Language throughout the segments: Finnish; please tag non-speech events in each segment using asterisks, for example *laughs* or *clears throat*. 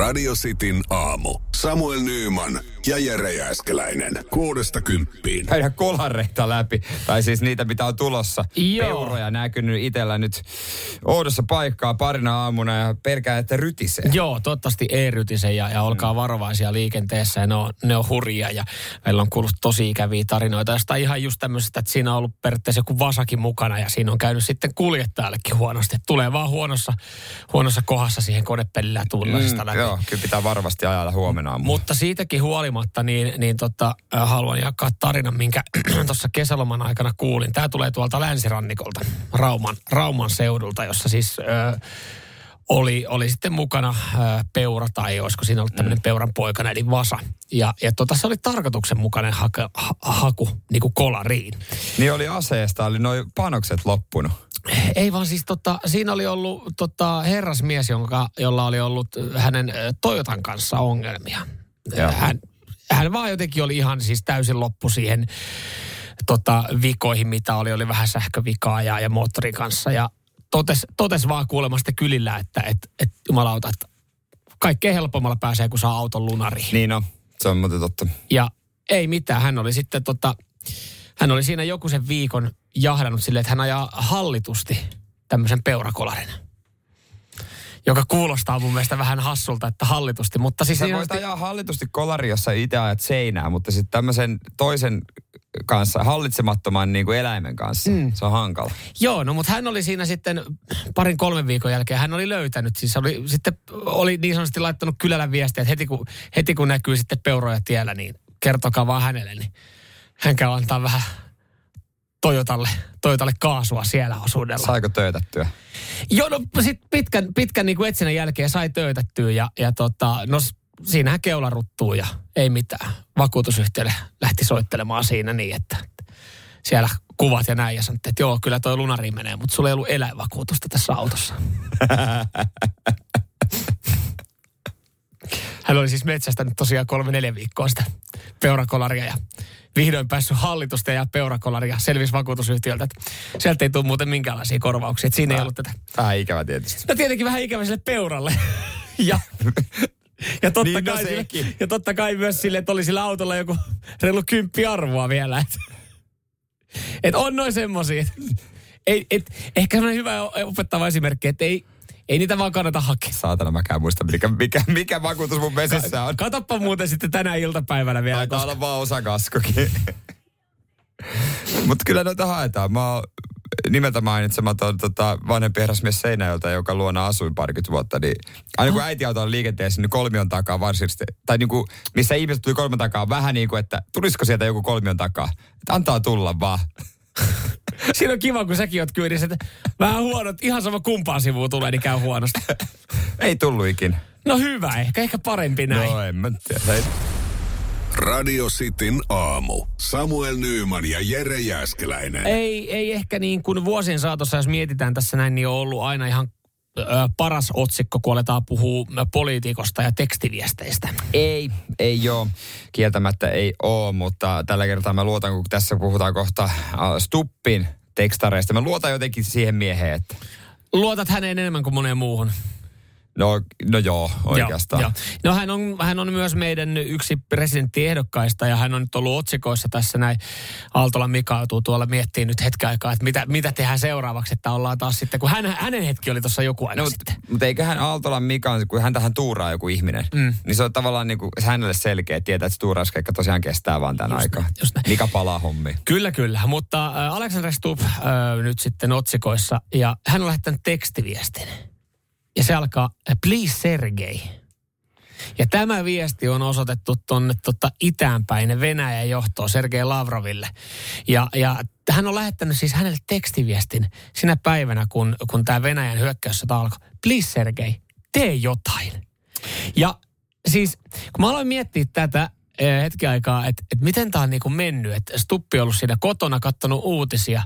Radio Cityn aamu. Samuel Nyyman ja Jere Jääskeläinen. Kuudesta kymppiin. käydä kolareita läpi. Tai siis niitä, mitä on tulossa. Joo. Peuroja näkynyt itsellä nyt oudossa paikkaa parina aamuna ja pelkää, että rytisee. Joo, toivottavasti ei rytise ja, ja olkaa varovaisia liikenteessä. Ja ne, on, ne on hurjia ja meillä on kuullut tosi ikäviä tarinoita. Jostain ihan just tämmöisestä, että siinä on ollut periaatteessa joku vasakin mukana ja siinä on käynyt sitten kuljettajallekin huonosti. Tulee vaan huonossa, huonossa kohdassa siihen konepellillä tullasta läpi. Mm, joo, kyllä pitää varovasti ajalla huomenna aamulla. Mutta siitäkin huolimatta, niin, niin tota, haluan jakaa tarinan, minkä *clears throat* tuossa kesäloman aikana kuulin. Tämä tulee tuolta länsirannikolta, Rauman, Rauman seudulta, jossa siis ö, oli, oli sitten mukana ö, peura, tai olisiko siinä ollut tämmöinen peuran poikana, eli vasa. Ja, ja tota, se oli tarkoituksenmukainen haku, ha, haku niin kuin kolariin. Niin oli aseesta, oli noin panokset loppunut. Ei vaan siis tota, siinä oli ollut tota, herrasmies, jonka, jolla oli ollut hänen Toyotan kanssa ongelmia. Joo. Hän, hän vaan jotenkin oli ihan siis täysin loppu siihen tota, vikoihin, mitä oli. Oli vähän sähkövikaa ja, ja moottorin kanssa. Ja totes, totes vaan kuulemasta kylillä, että et, et, jumalauta, että kaikkein helpommalla pääsee, kun saa auton lunariin. Niin on, se on muuten totta. Ja ei mitään, hän oli sitten tota, hän oli siinä joku sen viikon jahdannut silleen, että hän ajaa hallitusti tämmöisen peurakolarin. Joka kuulostaa mun mielestä vähän hassulta, että hallitusti, mutta siis Sä voit ajaa hallitusti kolari, jossa itse ajat seinää, mutta sitten tämmöisen toisen kanssa, hallitsemattoman niin kuin eläimen kanssa, mm. se on hankala. Joo, no mutta hän oli siinä sitten parin kolmen viikon jälkeen, hän oli löytänyt, siis oli sitten oli niin sanotusti laittanut kylällä viestiä, että heti kun, heti kun näkyy sitten peuroja tiellä, niin kertokaa vaan hänelle, niin hän käy antaa vähän Toyotalle, Toyotalle kaasua siellä osuudella. Saiko töytättyä? Joo, no sit pitkän, pitkän niin kuin etsinnän jälkeen sai töytättyä ja, ja tota, no siinähän keula ruttuu ja ei mitään. Vakuutusyhtiölle lähti soittelemaan siinä niin, että siellä kuvat ja näin ja sanottiin, että joo, kyllä toi lunari menee, mutta sulla ei ollut eläinvakuutusta tässä autossa. *laughs* Hän oli siis metsästänyt tosiaan kolme neljä viikkoa sitä peurakolaria ja vihdoin päässyt hallitusta ja peurakolaria selvisi vakuutusyhtiöltä, että sieltä ei tule muuten minkäänlaisia korvauksia, että siinä ei ollut tätä. Vähän ikävä tietysti. No tietenkin vähän ikävä sille peuralle. *laughs* ja, ja, totta Niin, no kai sille, sekin. ja totta kai myös sille, että oli sillä autolla joku reilu kymppi arvoa vielä. Että et on noin semmosia. Ei, et, ehkä semmoinen hyvä opettava esimerkki, että ei, ei niitä vaan kannata hakea. Saatana mäkään muista, mikä, mikä, mikä vakuutus mun vesissä on. Katoppa muuten sitten tänä iltapäivänä vielä. Taitaa Koska, olla vaan osakaskokin. Mutta kyllä noita haetaan. Mä oon nimeltä mainitsematon tota, vanhempi herrasmies Seinäjöltä, joka luona asuin parikymmentä vuotta, niin aina kun äitiauto on liikenteessä, niin kolmion takaa varsinaisesti, tai niin kuin, missä ihmiset tuli kolmion takaa, vähän niin kuin, että tulisiko sieltä joku kolmion takaa. Että antaa tulla vaan. *laughs* siinä on kiva, kun säkin oot kyydissä, että vähän huonot, ihan sama kumpaan sivuun tulee, niin käy huonosti. *laughs* Ei tullut ikinä. No hyvä, ehkä, ehkä parempi näin. No en mä tiedä. Radio Cityn aamu. Samuel Nyyman ja Jere Jääskeläinen. Ei, ei ehkä niin kuin vuosien saatossa, jos mietitään tässä näin, niin on ollut aina ihan ö, paras otsikko, kun aletaan puhua poliitikosta ja tekstiviesteistä. Ei, ei ole. Kieltämättä ei ole, mutta tällä kertaa mä luotan, kun tässä puhutaan kohta äh, Stuppin tekstareista. Mä luotan jotenkin siihen mieheen, että Luotat häneen enemmän kuin moneen muuhun. No, no joo, oikeastaan. Joo, joo. No hän on, hän on myös meidän yksi presidenttiehdokkaista ja hän on nyt ollut otsikoissa tässä näin. Aaltola Mika joutuu tuolla miettimään nyt hetken aikaa, että mitä, mitä tehdään seuraavaksi, että ollaan taas sitten, kun hän, hänen hetki oli tuossa joku aika No, sitten. mutta eiköhän Aaltolan Mikan, kun hän tähän tuuraa joku ihminen, mm. niin se on tavallaan niin kuin hänelle selkeä, että tietää, että se tuurauskeikka tosiaan kestää vaan tämän aikaa. näin, just näin. Mika palaa hommiin. Kyllä, kyllä. Mutta äh, Alexander Stubb äh, nyt sitten otsikoissa ja hän on lähettänyt tekstiviestin. Ja se alkaa, please Sergei. Ja tämä viesti on osoitettu tuonne tota itäänpäin Venäjän johtoon Sergei Lavroville. Ja, ja hän on lähettänyt siis hänelle tekstiviestin sinä päivänä, kun, kun tämä Venäjän hyökkäyssota alkoi. Please Sergei, tee jotain. Ja siis, kun mä aloin miettiä tätä eh, hetki aikaa, että, että miten tämä on niin kuin mennyt. Että Stuppi on ollut siinä kotona, kattonut uutisia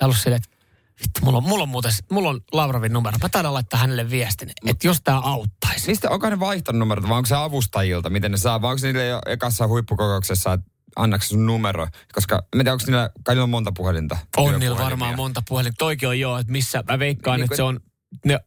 ja ollut silleen, että vittu, mulla on, mulla on muuten, mulla on Lavrovin numero. Mä taidan laittaa hänelle viestin, että jos tämä auttaisi. Mistä, onko ne vaihtanut numerot vai onko se avustajilta, miten ne saa? Vai onko niille jo ekassa huippukokouksessa, että annaks sun numero? Koska mä en tiedä, onko niillä, kai niillä on monta puhelinta. On niillä varmaan monta puhelin. Toikin on joo, että missä mä veikkaan, Niin että se on ne,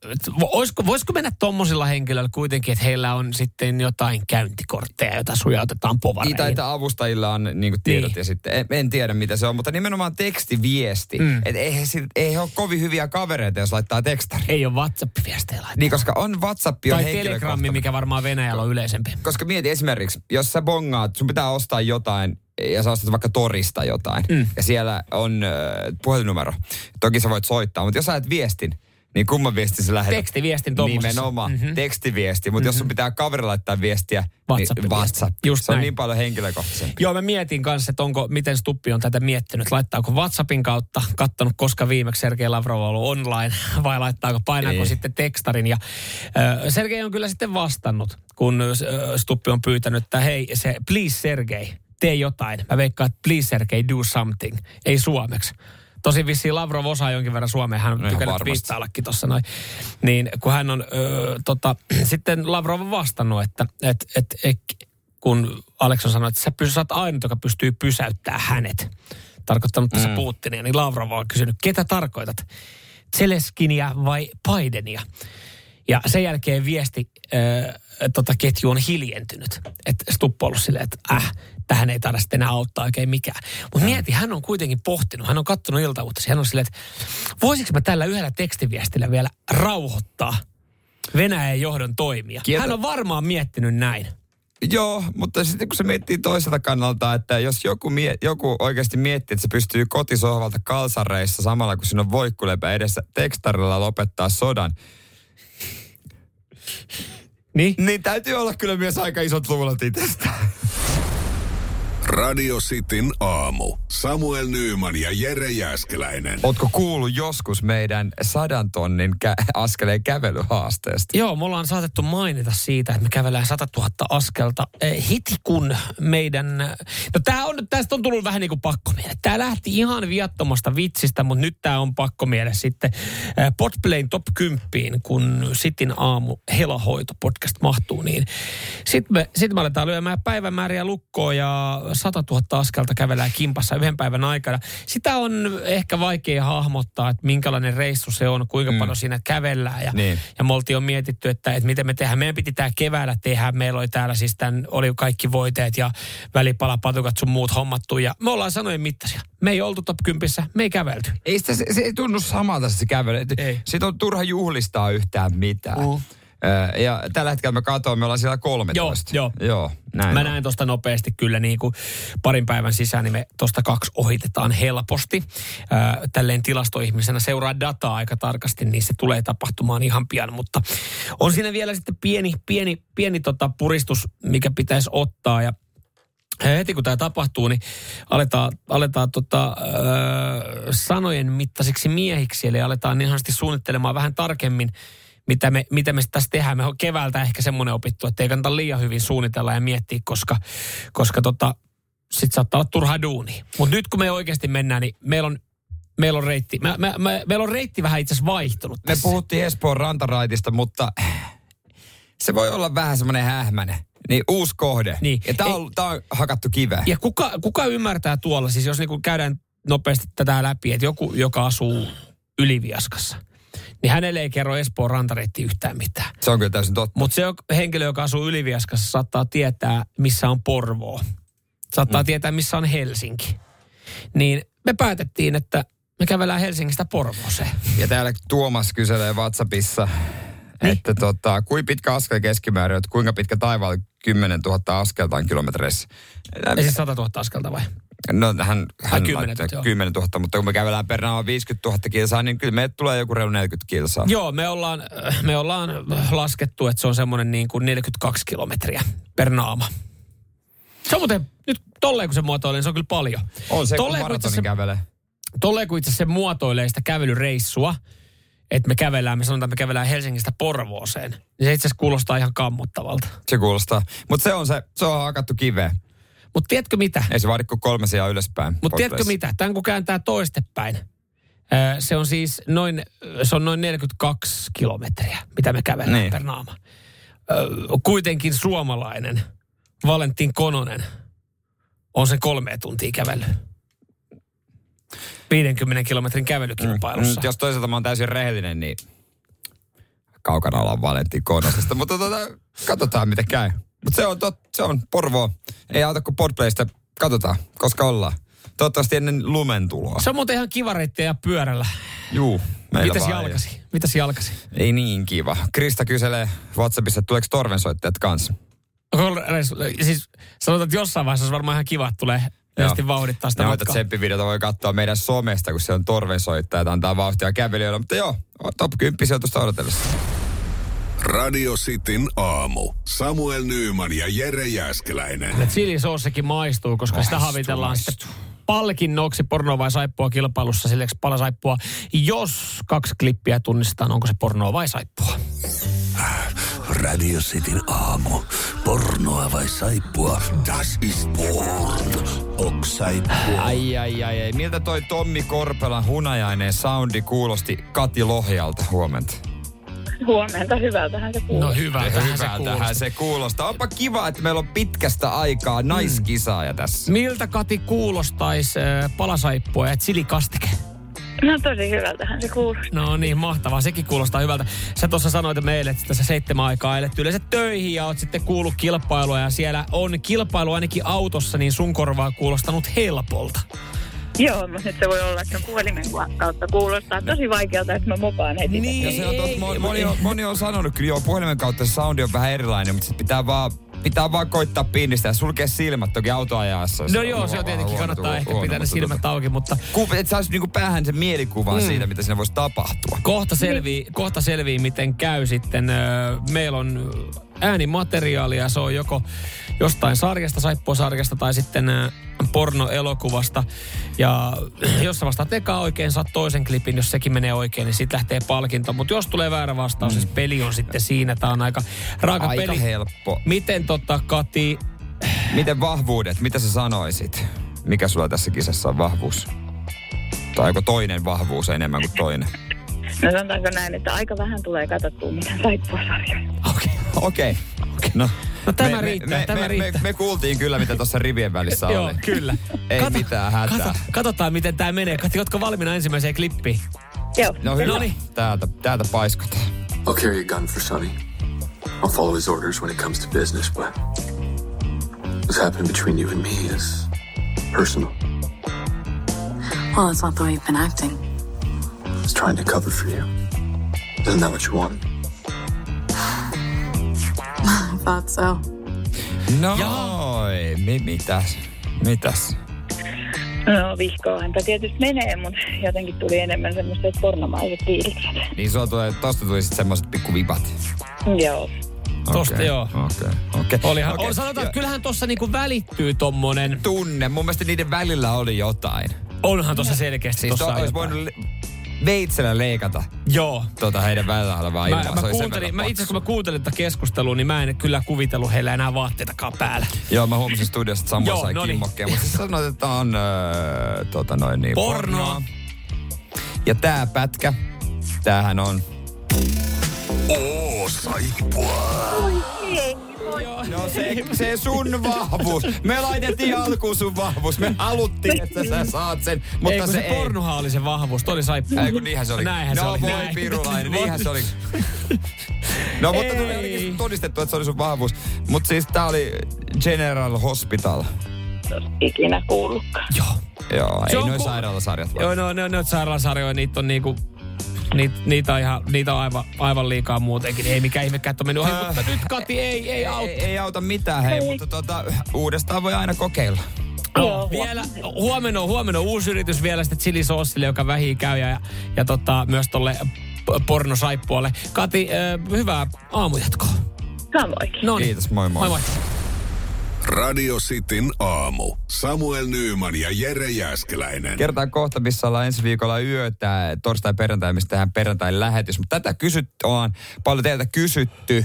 olisiko, voisiko mennä tommosilla henkilöillä kuitenkin, että heillä on sitten jotain käyntikortteja, joita sujautetaan povareihin? Niin, tai avustajilla on niin kuin tiedot Niin. ja sitten, en, en tiedä mitä se on, mutta nimenomaan tekstiviesti. Mm. Että ei, ei he ole kovin hyviä kavereita, jos laittaa tekstari. Ei ole WhatsApp-viestejä laittaa. Niin, koska on WhatsApp on tai. Telegrammi, mikä varmaan Venäjällä on yleisempi. Koska mieti esimerkiksi, jos sä bongaat, sun pitää ostaa jotain ja sä ostat vaikka torista jotain. Mm. Ja siellä on äh, puhelinnumero. Toki sä voit soittaa, mutta jos sä et viestin, niin kumman viestin sä lähetät? Tekstiviestin tommosessa. Nimenomaan, mm-hmm. tekstiviesti. Mutta mm-hmm. jos sun pitää kaverille laittaa viestiä, WhatsApp-viesti. niin WhatsApp. Just se on näin. niin paljon henkilökohtaisempi. Joo, mä mietin kanssa, että onko, miten Stuppi on tätä miettinyt. Laittaako WhatsAppin kautta, kattonut koska viimeksi Sergei Lavrov on ollut online, *laughs* vai laittaako, painaako Ei. sitten tekstarin. Ja äh, Sergei on kyllä sitten vastannut, kun äh, Stuppi on pyytänyt, että hei, se please Sergei, tee jotain. Mä veikkaan, että please Sergei, do something. Ei suomeksi. Tosin vissiin Lavrov osaa jonkin verran suomea, hän on tykännyt viittaillakin tuossa noin. Niin kun hän on, ö, tota, *clears throat* sitten Lavrov on vastannut, että et, et, et, kun Alex on sanonut, että sä, pysy, sä oot ainut, joka pystyy pysäyttämään hänet. Tarkoittanut tässä mm. Putinia, niin Lavrov on kysynyt, ketä tarkoitat? Zeleskiniä vai Bidenia? Ja sen jälkeen viesti äh, tota ketju on hiljentynyt. Että Stuppo on ollut silleen, että äh, tähän ei taida sitten enää auttaa oikein mikään. Mutta mieti, hän on kuitenkin pohtinut, hän on kattonut iltauutisia. Hän on silleen, että voisiko mä tällä yhdellä tekstiviestillä vielä rauhoittaa Venäjän johdon toimia. Kieltä- Hän on varmaan miettinyt näin. Joo, mutta sitten kun se miettii toiselta kannalta, että jos joku, mie- joku oikeasti miettii, että se pystyy kotisohvalta kalsareissa samalla kun siinä on voikkulepä edessä tekstarilla lopettaa sodan, Niin? niin täytyy olla kyllä myös aika isot luulot itsestään. Radio Cityn aamu. Samuel Nyyman ja Jere Jäskeläinen. Ootko kuullut joskus meidän sadan tonnin kä- askeleen kävelyhaasteesta? Joo, me ollaan saatettu mainita siitä, että me kävellään 100 000 askelta eh, heti kun meidän... No tää on, tästä on tullut vähän niin kuin pakkomiele. Tää lähti ihan viattomasta vitsistä, mutta nyt tää on pakkomiele sitten eh, Podplayn top 10, kun Sitin aamu helahoito podcast mahtuu, niin sitten me, sit me aletaan lyömään päivämääriä lukkoon ja 100 000 askelta kävellään kimpassa yhden päivän aikana. Sitä on ehkä vaikea hahmottaa, että minkälainen reissu se on, kuinka mm. paljon siinä kävellään. Ja, Niin. ja me oltiin jo mietitty, että, että miten me tehdään. Meidän piti tämä keväällä tehdä. Meillä oli täällä siis tämän, oli kaikki voiteet ja välipalapatukat sun muut hommattu. Ja me ollaan sanojen mittaisia. Me ei oltu top 10, me ei kävelty. Ei sitä, se, se ei tunnu samalta se kävely. Ei. Siitä on turha juhlistaa yhtään mitään. Mm. Ja tällä hetkellä me katsomme, me ollaan siellä 13. Joo, Joo, näin Mä on. näen tuosta nopeasti kyllä niin kuin parin päivän sisään, niin me tuosta kaksi ohitetaan helposti. Tälleen tilastoihmisenä seuraa dataa aika tarkasti, niin se tulee tapahtumaan ihan pian. Mutta on siinä vielä sitten pieni, pieni, pieni tota puristus, mikä pitäisi ottaa ja Heti kun tämä tapahtuu, niin aletaan, aletaan tota, öö, sanojen mittaisiksi miehiksi, eli aletaan niin suunnittelemaan vähän tarkemmin, mitä me, mitä me tässä tehdään. Me on keväältä ehkä semmoinen opittu, että ei kannata liian hyvin suunnitella ja miettiä, koska, koska tota, sit saattaa olla turha duuni. Mutta nyt kun me oikeasti mennään, niin meillä on, meillä on reitti, me, me, me, meillä on reitti vähän itse asiassa vaihtunut Me tässä. puhuttiin Espoon rantaraitista, mutta se voi olla vähän semmoinen hähmäinen. Niin uusi kohde. Niin. Ja tää Ei- on, tää on hakattu kiveen. Ja kuka, kuka ymmärtää tuolla, siis jos niinku käydään nopeasti tätä läpi, että joku, joka asuu Yliviaskassa, niin hänelle ei kerro Espoon rantareitti yhtään mitään. Se on kyllä täysin totta. Mutta se henkilö, joka asuu Yliviaskassa, saattaa tietää, missä on Porvoo. Saattaa mm. tietää, missä on Helsinki. Niin me päätettiin, että me kävellään Helsingistä Porvooseen. Ja täällä Tuomas kyselee WhatsAppissa, Niin. että tota, kuinka pitkä askel keskimäärin, että kuinka pitkä taivaalla 10 000 askelta on kilometreissä. Ja siis 100 000 askelta vai? No hän, hän 10 000, laittoi joo. 10 000, mutta kun me kävellään per naama 50 000 kilsaa, niin kyllä meille tulee joku reilu 40 kilsaa. Joo, me ollaan, me ollaan laskettu, että se on semmoinen niin kuin 42 kilometriä per naama. Se on muuten, nyt tolleen kun se muotoilee, niin se on kyllä paljon. On se, Tolleen kun maratonin kävelee. Tolleen kun itse se muotoilee sitä kävelyreissua, että me kävellään, me sanotaan, että me kävellään Helsingistä Porvooseen, niin se itse asiassa kuulostaa ihan kammottavalta. Se kuulostaa. Mutta se on se, se on hakattu kiveen. Mutta tiedätkö mitä? Ei se vaadi kuin kolme sijaa ylöspäin. Mutta tiedätkö mitä? Tämän kun kääntää toistepäin, se on siis noin, se on noin 42 kilometriä, mitä me kävellään Niin. per naama. Kuitenkin suomalainen Valentin Kononen on sen kolme tuntia kävellyt. 50 kilometrin kävelykilpailussa. Mm, jos toisaalta mä oon täysin rehellinen, niin kaukana ollaan Valentin Konosesta. Mutta tota, katsotaan miten käy. Mutta se on, tot, se on Porvo. Ei auta kuin Podplaysta. Katsotaan, koska ollaan. Toivottavasti ennen lumen tuloa. Se on muuten ihan kiva ja pyörällä. Juu, meillä Mitäs jalkasi? Mitäs jalkasi? Ei niin kiva. Krista kyselee WhatsAppissa, että tuleeko torvensoittajat kanssa. Siis sanotaan, että jossain vaiheessa olisi varmaan ihan kiva, että tulee Tietysti vauhdittaa sitä Noita tsemppivideota voi katsoa meidän somesta, kun se on torvensoittajat antaa vauhtia kävelijöille. Mutta joo, top 10 sijoitusta odotellessa. Radio Cityn aamu. Samuel Nyyman ja Jere Jäskeläinen. Ja chilisoossikin maistuu, koska sitä havitellaan maistuu. sitten palkinnoksi pornoa vai saippua kilpailussa silleksi palasaippua. Jos kaksi klippiä tunnistetaan, onko se pornoa vai saippua. Radio Cityn aamu. Pornoa vai saippua? Das ist porn. Saippua. Ai, ai, ai, ai. Miltä toi Tommi Korpelan hunajainen soundi kuulosti Kati Lohjalta huomenta? Huomenta, hyvältähän se kuuluu. No hyvältähän se Hyvältähän kuulostaa. se kuulostaa. Onpa kiva, että meillä on pitkästä aikaa naiskisaaja tässä. Miltä Kati kuulostaisi äh, palasaippua ja chilikastike? No tosi hyvältähän se kuuluu. No niin, mahtavaa. Sekin kuulostaa hyvältä. Sä tuossa sanoit meille, että tässä seitsemän aikaa eletty yleensä töihin ja oot sitten kuullut kilpailua ja siellä on kilpailu ainakin autossa, niin sun korvaa kuulostanut helpolta. Joo, mutta nyt se voi olla, että puhelimen kautta kuulostaa tosi vaikealta, että mä mukaan heti. Niin. Ja se on totta, moni, moni, on, moni on sanonut kyllä, joo, puhelimen kautta se soundi on vähän erilainen, mutta pitää vaan pitää vaan koittaa pinnistää ja sulkea silmät toki autoajassa. No joo, se on tietenkin kannattaa ehkä pitää ne silmät auki, mutta Ku, et saisi niinku päähän sen mielikuvan mm. siitä, mitä siinä voisi tapahtua. kohta selvii, kohta selvii miten käy sitten. Öö, Meillä on äänimateriaalia, se on joko jostain sarjasta, saippuasarjasta tai sitten pornoelokuvasta. Ja *clears throat* jos sä vastaat eka oikein, saat toisen klipin, jos sekin menee oikein, niin sitten lähtee palkinto. Mutta jos tulee väärä vastaus, mm. siis peli on sitten siinä. Tämä on aika raaka Aika peli. helppo. Miten tota, Kati, Miten vahvuudet, mitä sä sanoisit? Mikä sulla tässä kisassa on vahvuus? Tai onko toinen vahvuus enemmän kuin toinen? No sanotaanko näin, että aika vähän tulee katsottua mitään saippua sarjoja. okei. Okei. Okay. No, No tämä me, riittää, me, tämä me, riittää. Me, me, kuultiin kyllä, mitä tuossa rivien välissä *laughs* Joo, oli. kyllä. Ei mitään hätää. Kato, katsotaan, miten tämä menee. Kati, ootko valmiina ensimmäiseen klippiin? Joo. No hyvä. Noniin. Täältä, täältä paiskotaan. I'll carry a gun for Sonny. I'll follow his orders when it comes to business, but what's happening between you and me is personal. Well, it's not the way you've been acting. I was trying to cover for you. Isn't that what you want? I thought so. Noin, mi, mitäs? Mitäs? No vihkoahanpa tietysti menee, mutta jotenkin tuli enemmän semmoiset pornomaiset fiilikset. Niin sulla tulee, tosta tuli sit semmoset pikku vipat. Joo. Tosta Okei, joo. Okei, okei. Olihan, Okei, okay. sanotaan, että kyllähän tuossa niinku välittyy tommonen, Tunne, mun mielestä niiden välillä oli jotain. onhan tuossa selkeästi Siis to, tossa olisi voinut veitsellä leikata Joo. tota heidän välillä olevaa Mä, ilmaa. mä kuuntelin, verran mä itse asiassa kun mä kuuntelin tätä keskustelua, niin mä en kyllä kuvitellut heillä enää vaatteitakaan päällä. Joo, mä huomasin studiossa, että Samuel Joo, sai noniin. kimmokkeen, mutta sä sanoit, että on öö, tota noin niin, Pornoa. Ja tää pätkä, tämähän on Oo, saippua. No se, se sun vahvuus. Me laitettiin alkuun sun vahvuus. Me haluttiin, että sä saat sen. Mutta ei, kun se, se, ei. pornohan oli se vahvuus, toi oli saippu. Ei kun niinhän se oli. Näinhän se no oli. voi näin. pirulainen, niinhän se oli. *laughs* No mutta tuli ainakin todistettu, että se oli sun vahvuus. Mutta siis tää oli General Hospital. Ikinä kuullutkaan. Joo. Joo, Se ei on noin ku- sairaalasarjat vaan. Joo, no, ne, ne on sairaalasarjoja, niitä on niinku... Niitä, niitä, on ihan, niitä on aivan, aivan liikaa muutenkin. Ei mikään ihmekään, että on mennyt ohi, Äh. mutta nyt Kati ei, ei auta. Ei, ei auta mitään, hei, mutta tota, uudestaan voi aina kokeilla. No, Joo, vielä, huomenna, on- huomenna on uusi yritys vielä sitten chilisoossille, joka vähiin käy ja, ja tota, myös tolle p- pornosaippualle. Kati, äh, hyvää aamujatkoa. Samoinkin. No niin. Kiitos, moi moi. Moi moi. Radio Cityn aamu. Samuel Nyyman ja Jere Jäskeläinen. Kertaan kohta, missä ollaan ensi viikolla yötä, torstai perjantai, mistä tehdään perjantai lähetys. Mutta tätä kysyt, ollaan paljon teiltä kysytty,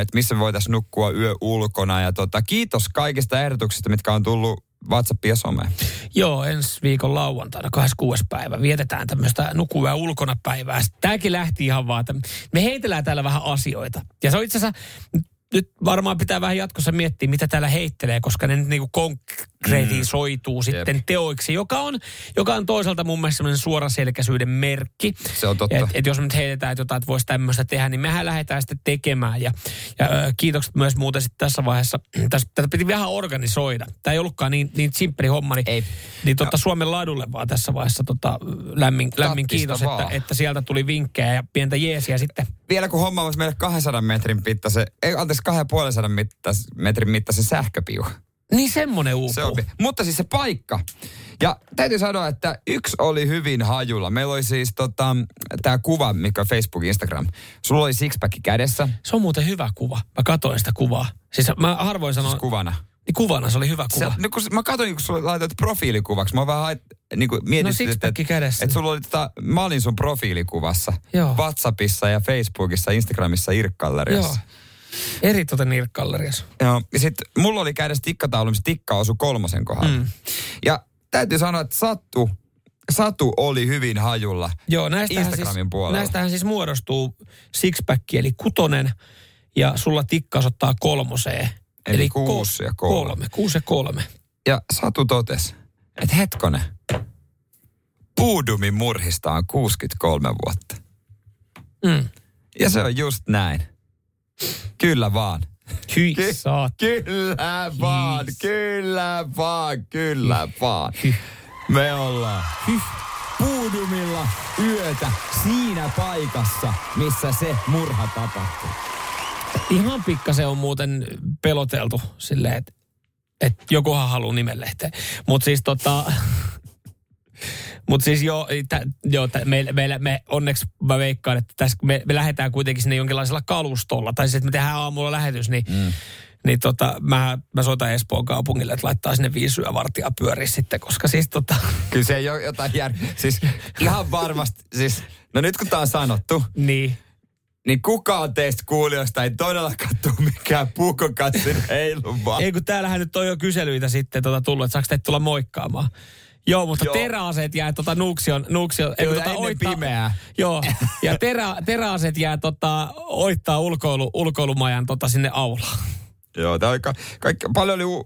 että missä me voitaisiin nukkua yö ulkona. Ja tota, kiitos kaikista ehdotuksista, mitkä on tullut WhatsApp ja some. Joo, ensi viikon lauantaina, 26. päivä, vietetään tämmöistä nukua ulkona päivää. Tämäkin lähti ihan vaan, että me heitellään täällä vähän asioita. Ja se on itse asiassa, nyt varmaan pitää vähän jatkossa miettiä, mitä täällä heittelee, koska ne nyt niinku konk- konkretisoituu mm. sitten teoiksi, joka on, joka on toisaalta mun mielestä semmoinen suoraselkäisyyden merkki. Se on totta. Et, et jos me nyt heitetään, että jotain, että voisi tämmöistä tehdä, niin mehän lähdetään sitten tekemään. Ja, ja ö, kiitokset myös muuten sitten tässä vaiheessa. *clears throat* Tässä, tätä piti vähän organisoida. Tämä ei ollutkaan niin, niin simppeli homma, niin, Ei. niin tota Suomen ladulle vaan tässä vaiheessa tota, lämmin, lämmin kiitos, että, vaan. että sieltä tuli vinkkejä ja pientä jeesiä sitten. Vielä kun homma olisi meille 200 metrin mittaisen, ei anteeksi 250 mittas, metrin mittaisen sähköpiu. Niin semmonen uupuu. Se opi. Mutta siis se paikka. Ja täytyy sanoa, että yksi oli hyvin hajulla. Meillä oli siis tota, tämä kuva, mikä on Facebook, Instagram. Sulla oli sixpack kädessä, Se on muuten hyvä kuva. Mä katoin sitä kuvaa. Siis mä harvoin sanon, siis kuvana. niin kuvana se oli hyvä Se, kuva. no kun mä katsoin, kun sulla laitat profiilikuvaksi, mä vähän hait, niin kuin mietin, No että, että, kädessä. että sulla oli tota, mä olin sun profiilikuvassa. Joo. WhatsAppissa ja Facebookissa, Instagramissa, Irkkalleriassa. Joo. Eritoten nirkkallerias. Joo. Ja sit mulla oli kädessä tikkataulu, missä tikka osui kolmosen kohdalla. Mm. Ja täytyy sanoa, että Satu, Satu oli hyvin hajulla Joo, näistähän Instagramin siis, puolella. näistähän siis muodostuu sixpack eli kutonen ja sulla tikka ottaa kolmoseen. Eli kuusi ja kolme. kolme. Kuusi ja kolme. Ja Satu totesi, että hetkonen, Puudumin murhista on 63 vuotta. Mm. Ja se on just näin. Kyllä vaan. Hyi Ky-. Kyllä vaan, kyllä vaan, kyllä vaan. Hyh. Me ollaan Puudumilla yötä siinä paikassa, missä se murha tapahtui. Ihan pikkasen on muuten peloteltu silleen, että et jokuhan haluaa nimenlehteen. Mutta siis tota... Mutta siis joo, tä, joo tä, me, me, me, onneksi mä veikkaan, että tässä, me, me lähdetään kuitenkin sinne jonkinlaisella kalustolla. Tai siis, että me tehdään aamulla lähetys, niin, mm. niin tota, mä, mä soitan Espoon kaupungille, että laittaa sinne viisi yövartijaa pyöriä sitten, koska siis tota... Kyllä se ei ole jotain jär... Siis ihan varmasti, siis... No nyt kun tää on sanottu, Niin. niin kukaan teistä kuulijoista ei todellakaan tule mikään puukokatsin heilumaan. Ei kun täällähän nyt on jo kyselyitä sitten tota tullut, että saako teitä tulla moikkaamaan. Joo, mutta Joo. Teräaseet jää tota Nuuksion, Nuuksion Joo, tota, ennen pimeää. Joo, *laughs* ja terä, teräaseet jää tota, oittaa ulkoilu, ulkoilumajan tota sinne aulaan. Joo, tää oli ka- kaikki, paljon oli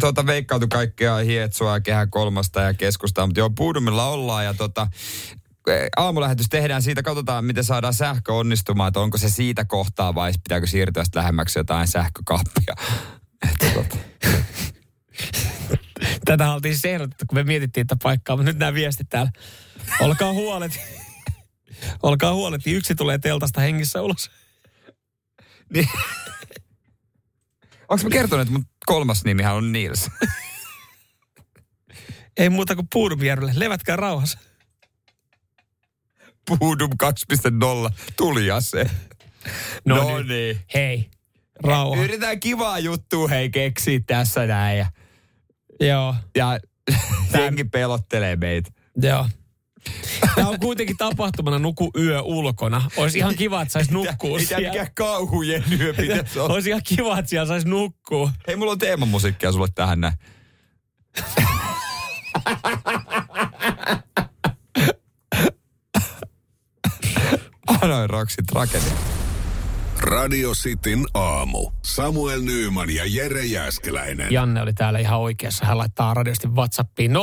tuota, veikkautu kaikkea hietsua ja kehä kolmosta ja keskustaa, mutta joo, Puudumilla ollaan ja tota, aamulähetys tehdään siitä, katsotaan miten saadaan sähkö onnistumaan, että onko se siitä kohtaa vai pitääkö siirtyä sitten lähemmäksi jotain sähkökappia. *laughs* Että tota, *laughs* Tätä oltiin siis ehdotettu, kun me mietittiin tätä paikkaa, mutta nyt nämä viestit täällä. Olkaa huolet. Olkaa huolet, niin yksi tulee teltasta hengissä ulos. niin. Onko mä kertonut, että mun kolmas nimihän on Nils? Ei muuta kuin Puudumjärvelle. Levätkää rauhassa. Puudum 2.0, tuli ase. No no niin. Hei, rauha. Yritetään kivaa juttua hei keksiä tässä näin ja, Joo. ja jengi pelottelee meitä. Joo. Tämä on kuitenkin tapahtumana nuku yö ulkona. Olisi ihan kiva, että saisi nukkua Mitä siellä. mikä kauhujen yö pitäisi olla. Olisi ihan kiva, että siellä saisi nukkua. Hei, mulla on teemamusiikkia sulle tähän näin. Annoin Roxy tragedia. Radio Cityn aamu. Samuel Nyyman ja Jere Jäskeläinen. Janne oli täällä ihan oikeassa. Hän laittaa radiosti Whatsappiin 0447255854.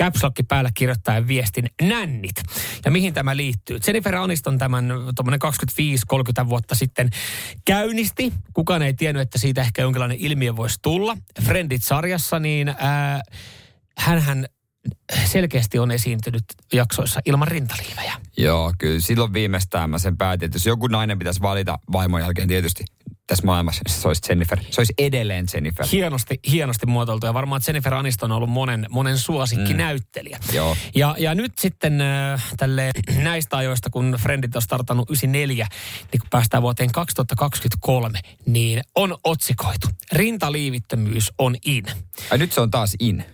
Caps Lock päällä kirjoittaa viestin nännit. Ja mihin tämä liittyy? Jennifer Aniston tämän tuommoinen 25-30 vuotta sitten käynnisti. Kukaan ei tiennyt, että siitä ehkä jonkinlainen ilmiö voisi tulla. Friendit-sarjassa, niin ää, hänhän selkeästi on esiintynyt jaksoissa ilman rintaliivejä. Joo, kyllä silloin viimeistään mä sen päätin, että jos joku nainen pitäisi valita vaimon jälkeen tietysti tässä maailmassa, se olisi Jennifer. Se olisi edelleen Jennifer. Hienosti, hienosti muotoiltu ja varmaan Jennifer Aniston on ollut monen, monen suosikkinäyttelijä. Mm. Joo. Ja, ja nyt sitten äh, tälle näistä ajoista, kun Friendit on startannut 94, niin kun päästään vuoteen 2023, niin on otsikoitu. Rintaliivittömyys on in. Ai nyt se on taas in.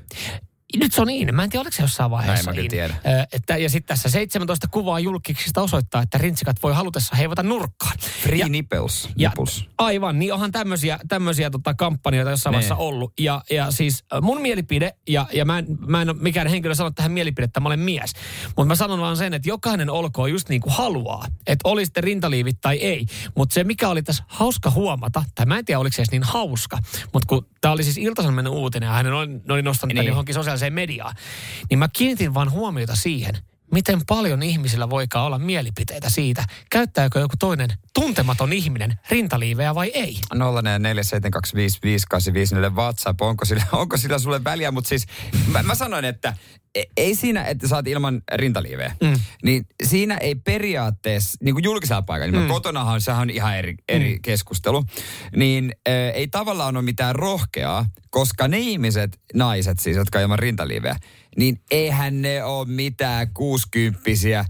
Nyt se on niin. Mä en tiedä, oliko se jossain vaiheessa Näin mä in. tiedän. Ö, Että, ja sitten tässä 17 kuvaa julkiksista osoittaa, että rintsikat voi halutessa heivata nurkkaan. Free ja, nipples. ja, nipples. aivan, niin onhan tämmöisiä, tämmöisiä tota kampanjoita jossain Ne. vaiheessa ollut. Ja, ja siis mun mielipide, ja, ja mä en, mä en ole mikään henkilö sanoa tähän mielipidettä, että mä olen mies. Mutta mä sanon vaan sen, että jokainen olkoon just niin kuin haluaa. Että oli sitten rintaliivit tai ei. Mutta se, mikä oli tässä hauska huomata, tai mä en tiedä oliko se edes niin hauska, mutta kun tämä oli siis Ilta-Sanomien uutinen, ja hän oli, oli nostanut niin. Niin. johonkin sosiaaliseen mediaan, niin mä kiinnitin vaan huomiota siihen, miten paljon ihmisillä voikaan olla mielipiteitä siitä, käyttääkö joku toinen tuntematon ihminen rintaliivejä vai ei. 04725585 WhatsApp, onko sillä, *laughs* onko sillä sulle väliä, mutta siis mä, mä sanoin, että e- ei siinä, että saat ilman rintaliiveä, mm. niin siinä ei periaatteessa, niin kuin julkisella paikalla, niin mm. kotonahan sehän on ihan eri, eri mm. keskustelu, niin äh, ei tavallaan ole mitään rohkeaa, koska ne ihmiset, naiset siis, jotka ilman rintaliiveä, niin eihän ne ole mitään kuusikymppisiä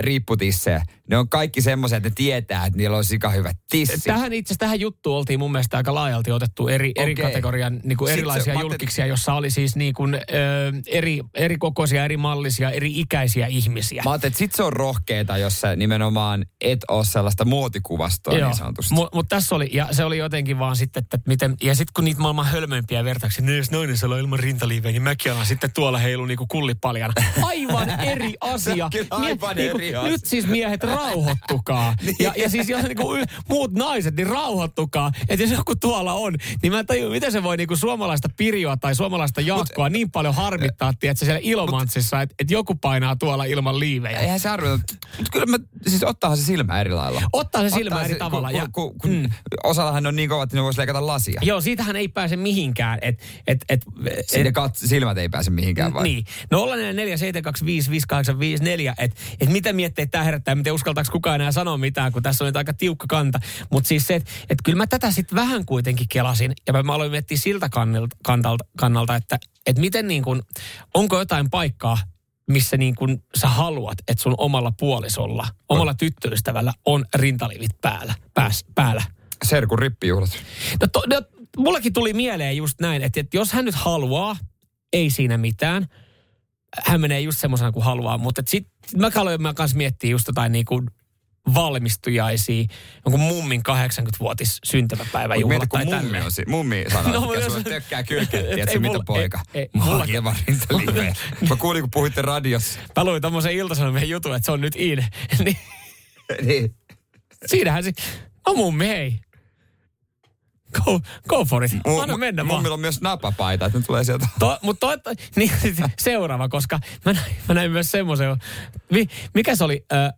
riipputissejä. Ne on kaikki semmoisia, että ne tietää, että niillä on sika hyvät tissit. Tähän itse tähän juttuun oltiin mun mielestä aika laajalti otettu eri, eri kategorian niin kuin erilaisia mä ajattelin- julkiksia, jossa oli siis niin kuin, ö, eri, eri kokoisia, eri mallisia, eri ikäisiä ihmisiä. Mä ajattelin, että sit se on rohkeeta, jos sä nimenomaan et ole sellaista muotikuvastoa niin sanotusti. Mutta mut tässä oli, ja se oli jotenkin vaan sitten, että miten, ja sitten kun niitä maailman hölmöimpiä vertauksia, niin jos nainen siellä on ilman rintaliivejä, niin mäkin alan sitten tuolla heilu niinku kullipaljana. *laughs* Aivan eri asia. Aivan niinku. Nyt siis miehet rauhoittukaa. *laughs* ja, ja siis jos niinku muut naiset, niin rauhoittukaa. Että jos joku tuolla on, niin mä en tajua, miten se voi niinku suomalaista Pirjoa tai suomalaista Jaakkoa niin paljon harmittaa, että siellä Ilomantsissa, että et joku painaa tuolla ilman liivejä. Eihän se mutta kyllä mä, siis ottaahan se silmä eri lailla. Ottaa se silmä Ottaa eri tavalla. Kun, ja, kun, kun, mm. Osallahan on niin kovat, että ne voisi leikata lasia. Joo, siitähän ei pääse mihinkään. Et, et, et, Siinä kat- silmät ei pääse mihinkään vai? Niin. No 044 että et mitä mietteet tämä herättää, miten uskaltaako kukaan enää sanoa mitään, kun tässä on nyt aika tiukka kanta. Mutta siis se, että et kyllä mä tätä sitten vähän kuitenkin kelasin, ja mä, mä aloin miettiä siltä kannalta, kannalta, kannalta että et miten niin kun, onko jotain paikkaa, missä niin kun sä haluat, että sun omalla puolisolla, omalla tyttöystävällä on rintalivit päällä, pääs, päällä. Serkun rippijuhlat. No, to, no mullakin tuli mieleen just näin, että, että jos hän nyt haluaa, ei siinä mitään. Hän menee just semmoisena kuin haluaa, mutta sitten mä aloin mä kanssa miettiä just jotain niin kuin valmistujaisia, jonkun mummin 80-vuotis syntymäpäiväjuhla Mieti, kun tai mummi on si- Mummi sanoo, *laughs* No, mikä sulle tökkää kylkeen. *laughs* Ei Tiedätkö mitä mulla- poika? ei- ei, Mä oon mulla- ilman rintaliivejä. *laughs* Mä kuulin, kun puhuitte radiossa. Mä luin tommosen iltasanomien jutun, että se on nyt in. niin niin. siinähän se, no mummi hei. Go, go for it. Mu- Anna mu- mennä vaan. Mummilla on myös napapaita, että ne tulee sieltä. To, mutta to, niin, *laughs* seuraava, koska mä näin, mä näin myös semmoisen, mi, mikä se oli, ö,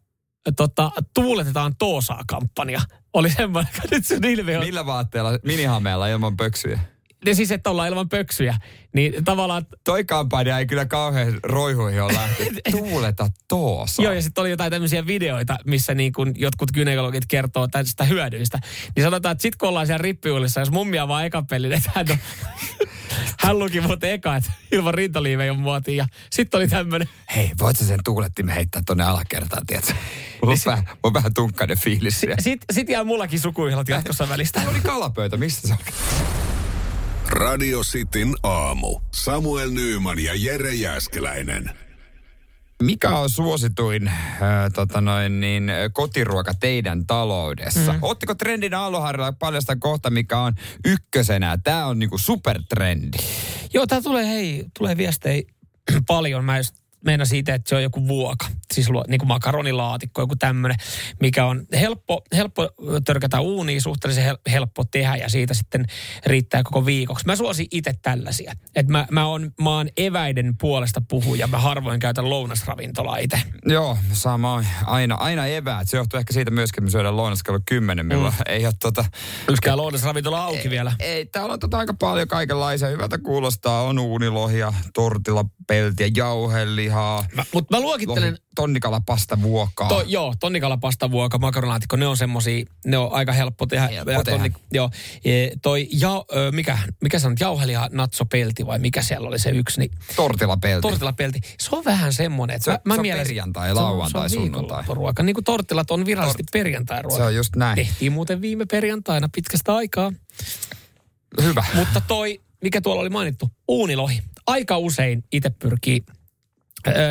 tota, tuuletetaan Toosaa-kampanja. Oli semmoinen, nyt se ilme on. Millä vaatteella? Minihameella ilman pöksyjä. Ne siis, että ollaan ilman pöksyjä. Niin tavallaan, Toi kampanja ei kyllä kauhean roihuihin ole lähtenyt. *laughs* Tuuleta toosa. joo, ja sitten oli jotain tämmöisiä videoita, missä niin kun jotkut gynekologit kertoo tästä hyödyistä. Niin sanotaan, että sit kun ollaan siellä rippiullissa, jos mummia vaan eka peli, että hän, on, hän luki muuten eka, että ilman rintaliivejä on muotiin. Ja sitten oli tämmöinen, Hei, voit sen tuulettimen heittää tonne alakertaan, tiedätkö? Mulla on, vähän, mulla on vähän tunkkainen fiilis sitten sit jää mullakin sukuihlat jatkossa välistä. Täällä oli kalapöytä, mistä se oli? Radio Cityn aamu. Samuel Nyyman ja Jere Jäskeläinen. Mikä on suosituin äh, tota noin, niin, kotiruoka teidän taloudessa? Mm. Ottiko trendin aalloharjalla paljasta kohta, mikä on ykkösenä? Tämä on niinku supertrendi. Joo, tää tulee, hei, tulee viestejä *clears throat* paljon. Mä just meinasin itse, että se on joku vuoka. Siis niin kuin makaronilaatikko, joku tämmöinen, mikä on helppo, helppo törkätä uuniin, suhteellisen hel, helppo tehdä ja siitä sitten riittää koko viikoksi. Mä suosin itse tällaisia. Että mä, mä, oon, mä oon eväiden puolesta puhuja. Mä harvoin käytän lounasravintolaa itse. Joo, sama aina, aina eväät. Se johtuu ehkä siitä myöskin, että me syödään lounas kello 10, milloin mm. ei ole tota... Yksikään lounasravintola auki vielä. Ei, täällä on tota aika paljon kaikenlaisia. Hyvältä kuulostaa. On uunilohia, tortilapeltiä, jauhelihaa, Mutta mä luokittelen, tonnikalapasta vuokaa. To, joo, tonnikalapastavuoka, makaronilaatikko, ne on semmosia, ne on aika helppo tehdä. Helppo Ja tehdä. joo, e, toi, ja, ö, mikä, mikä se on, jauhelia natsopelti vai mikä siellä oli se yksi, niin Tortilapelti. tortilapelti. Se on vähän semmoinen, että Se- mä, mä se on mielestä- perjantai, se on- lauantai, se on sunnuntai. viikonloppuruoka. Niin kuin tortilat on virallisesti Tort- perjantai-ruoka. Se on just näin. Tehtiin muuten viime perjantaina pitkästä aikaa. Hyvä. Mutta toi, mikä tuolla oli mainittu, uunilohi. aika usein itse pyrkii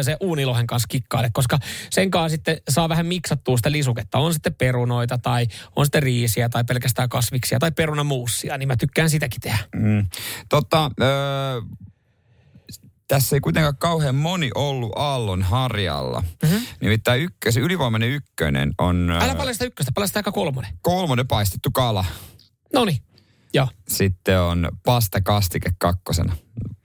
se uunilohen kanssa kikkaile, koska sen kanssa sitten saa vähän miksattua sitä lisuketta. On sitten perunoita tai on sitten riisiä tai pelkästään kasviksia tai perunamuussia, niin mä tykkään sitäkin tehdä. Mm. Totta, öö, tässä ei kuitenkaan kauhean moni ollut Aallon harjalla. Mm-hmm. Nimittäin ykkös, ylivoimainen ykkönen on Älä paljasta ykköstä, paljasta aika kolmonen. kolmonen paistettu kala. Noniin. Joo. Sitten on pastakastike kakkosena.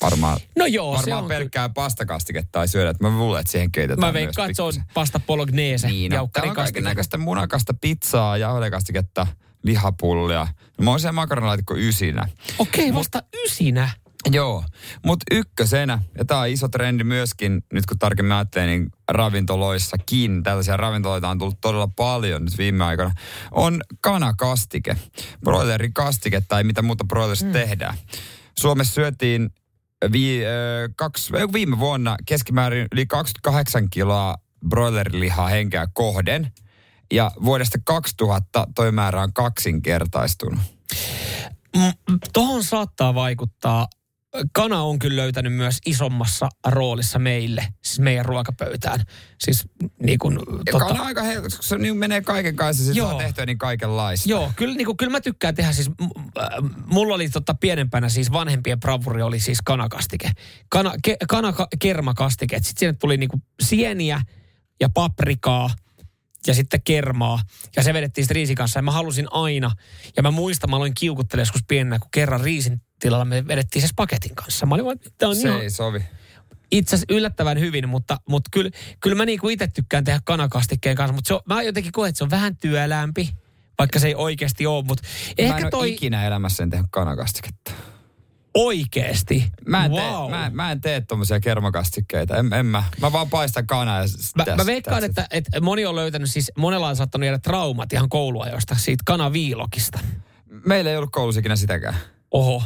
Varmaan, No joo, se varmaan on pelkkää pastakastiketta ei syödä. Mä luulen, että siihen keitetään Mä veikkaan, että se on pasta bolognese, Niin, no, jaukkarin on kaiken näköistä munakasta pizzaa, jauhelekastiketta, lihapullia. Mä oon siellä makaronilaatikko ysinä. Okei, vasta ysinä. Joo, mutta ykkösenä, ja tämä on iso trendi myöskin, nyt kun tarkemmin ajattelee, niin ravintoloissakin, tällaisia ravintoloita on tullut todella paljon nyt viime aikoina, on kanakastike, broilerikastike tai mitä muuta broilerista mm. tehdään. Suomessa syötiin vi, äh, kaksi, viime vuonna keskimäärin yli 28 kiloa broilerilihaa henkeä kohden, ja vuodesta 2000 toi määrä on kaksinkertaistunut. Mm, Tuohon saattaa vaikuttaa. Kana on kyllä löytänyt myös isommassa roolissa meille, siis meidän ruokapöytään. Siis niin kuin, Ja tota, on aika helppo, se niin menee kaiken kanssa, sit Joo. tehtyä niin kaikenlaista. Joo, kyllä, niin kuin, kyllä mä tykkään tehdä siis, äh, mulla oli tota pienempänä siis vanhempien bravuri oli siis kanakastike. Kana, ke, kanakermakastike, että sitten sinne tuli niin kuin sieniä ja paprikaa ja sitten kermaa. Ja se vedettiin sitten riisin kanssa ja mä halusin aina. Ja mä muistan, mä aloin kiukuttelemaan joskus pienenä, kun kerran riisin tilalla me vedettiin se spagetin kanssa. Mä olin vaan, on Se ihan, ei sovi. itse asiassa yllättävän hyvin, mutta, mutta kyllä, kyllä mä niinku itse tykkään tehdä kanakastikkeen kanssa, mutta se on, mä jotenkin koen, että se on vähän työlämpi, vaikka se ei oikeasti ole, mutta Mä en ehkä ole toi ikinä elämässä en tehnyt kanakastiketta. Oikeasti. Mä en, wow. tee, mä, mä en tee tommosia kermakastikkeita. En, en mä. Mä vaan paistan kanaa ja s- Mä, täs- mä veikkaan, että, että moni on löytänyt, siis monella on saattanut jäädä traumat ihan kouluajoista siitä kanaviilokista. Meillä ei ollut koulussa ikinä sitäkään. Oho,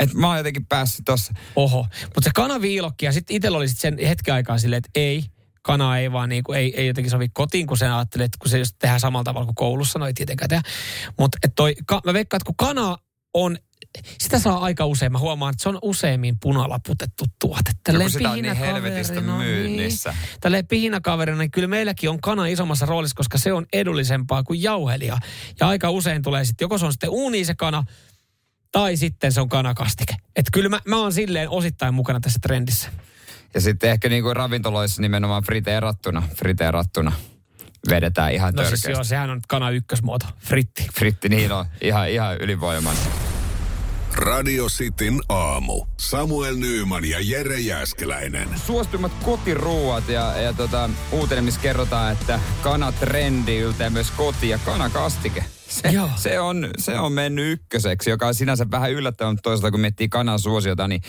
Et mä oon jotenkin päässyt tossa. oho. Mutta se kanaviilokki, ja sitten itsellä oli sit sen hetken aikaa silleen, että ei, kana ei vaan niinku, ei, ei jotenkin sovi kotiin, kun se ajattelee, että kun se just tehdään samalla tavalla kuin koulussa, no ei tietenkään tehdä. Mutta ka, mä veikkaan, että kun kana on, sitä saa aika usein, mä huomaan, että se on useimmin punalaputettu tuote. Tälleen sitä on niin helvetistä no myynnissä. Niin, tälleen pihinakaverina, niin kyllä meilläkin on kana isommassa roolissa, koska se on edullisempaa kuin jauhelia. Ja aika usein tulee sitten, joko se on sitten uuni se kana, tai sitten se on kanakastike. Että kyllä mä, mä oon silleen osittain mukana tässä trendissä. Ja sitten ehkä niinku ravintoloissa nimenomaan friteerattuna. Friteerattuna. Vedetään ihan No siis törkeästi. joo, sehän on kana ykkösmuoto, fritti. Fritti, niin on. Ihan, ihan ylivoimainen. Radio Cityn aamu. Samuel Nyyman ja Jere Jäskeläinen. suosituimmat kotiruuat ja, ja tota, uutinen, missä kerrotaan, että kanatrendi yltää myös koti- ja kanakastike. Se, Joo. se, on, se on mennyt ykköseksi, joka on sinänsä vähän yllättävää, mutta toisaalta kun miettii kanan suosiota, niin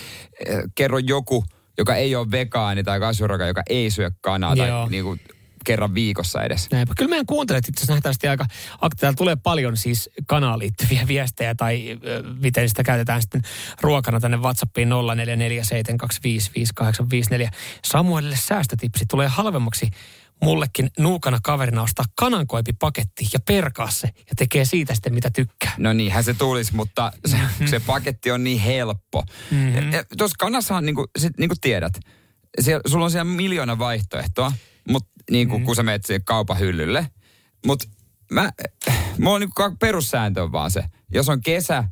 eh, kerro joku, joka ei ole vegaani tai kasviruoka, joka ei syö kanaa Joo. tai niin kuin, kerran viikossa edes. Näinpä. Kyllä meidän kuuntelijat itse asiassa nähtävästi aika, ak- täällä tulee paljon siis kanaan liittyviä *laughs* viestejä tai ö, miten sitä käytetään sitten ruokana tänne WhatsAppiin 0447255854. Samuelille säästötipsi tulee halvemmaksi mullekin nuukana kaverina ostaa kanankoipipaketti ja perkaa se ja tekee siitä sitten mitä tykkää. No niinhän se tulisi, mutta se, *laughs* se paketti on niin helppo. Mm-hmm. Tuossa kanassahan, niin kuin, sit, niin kuin tiedät, siellä, sulla on siellä miljoona vaihtoehtoa, mutta niin kuin, mm-hmm. kun sä menet kaupan hyllylle. Mutta mä, mulla on niin kuin, perussääntö on vaan se, jos on kesä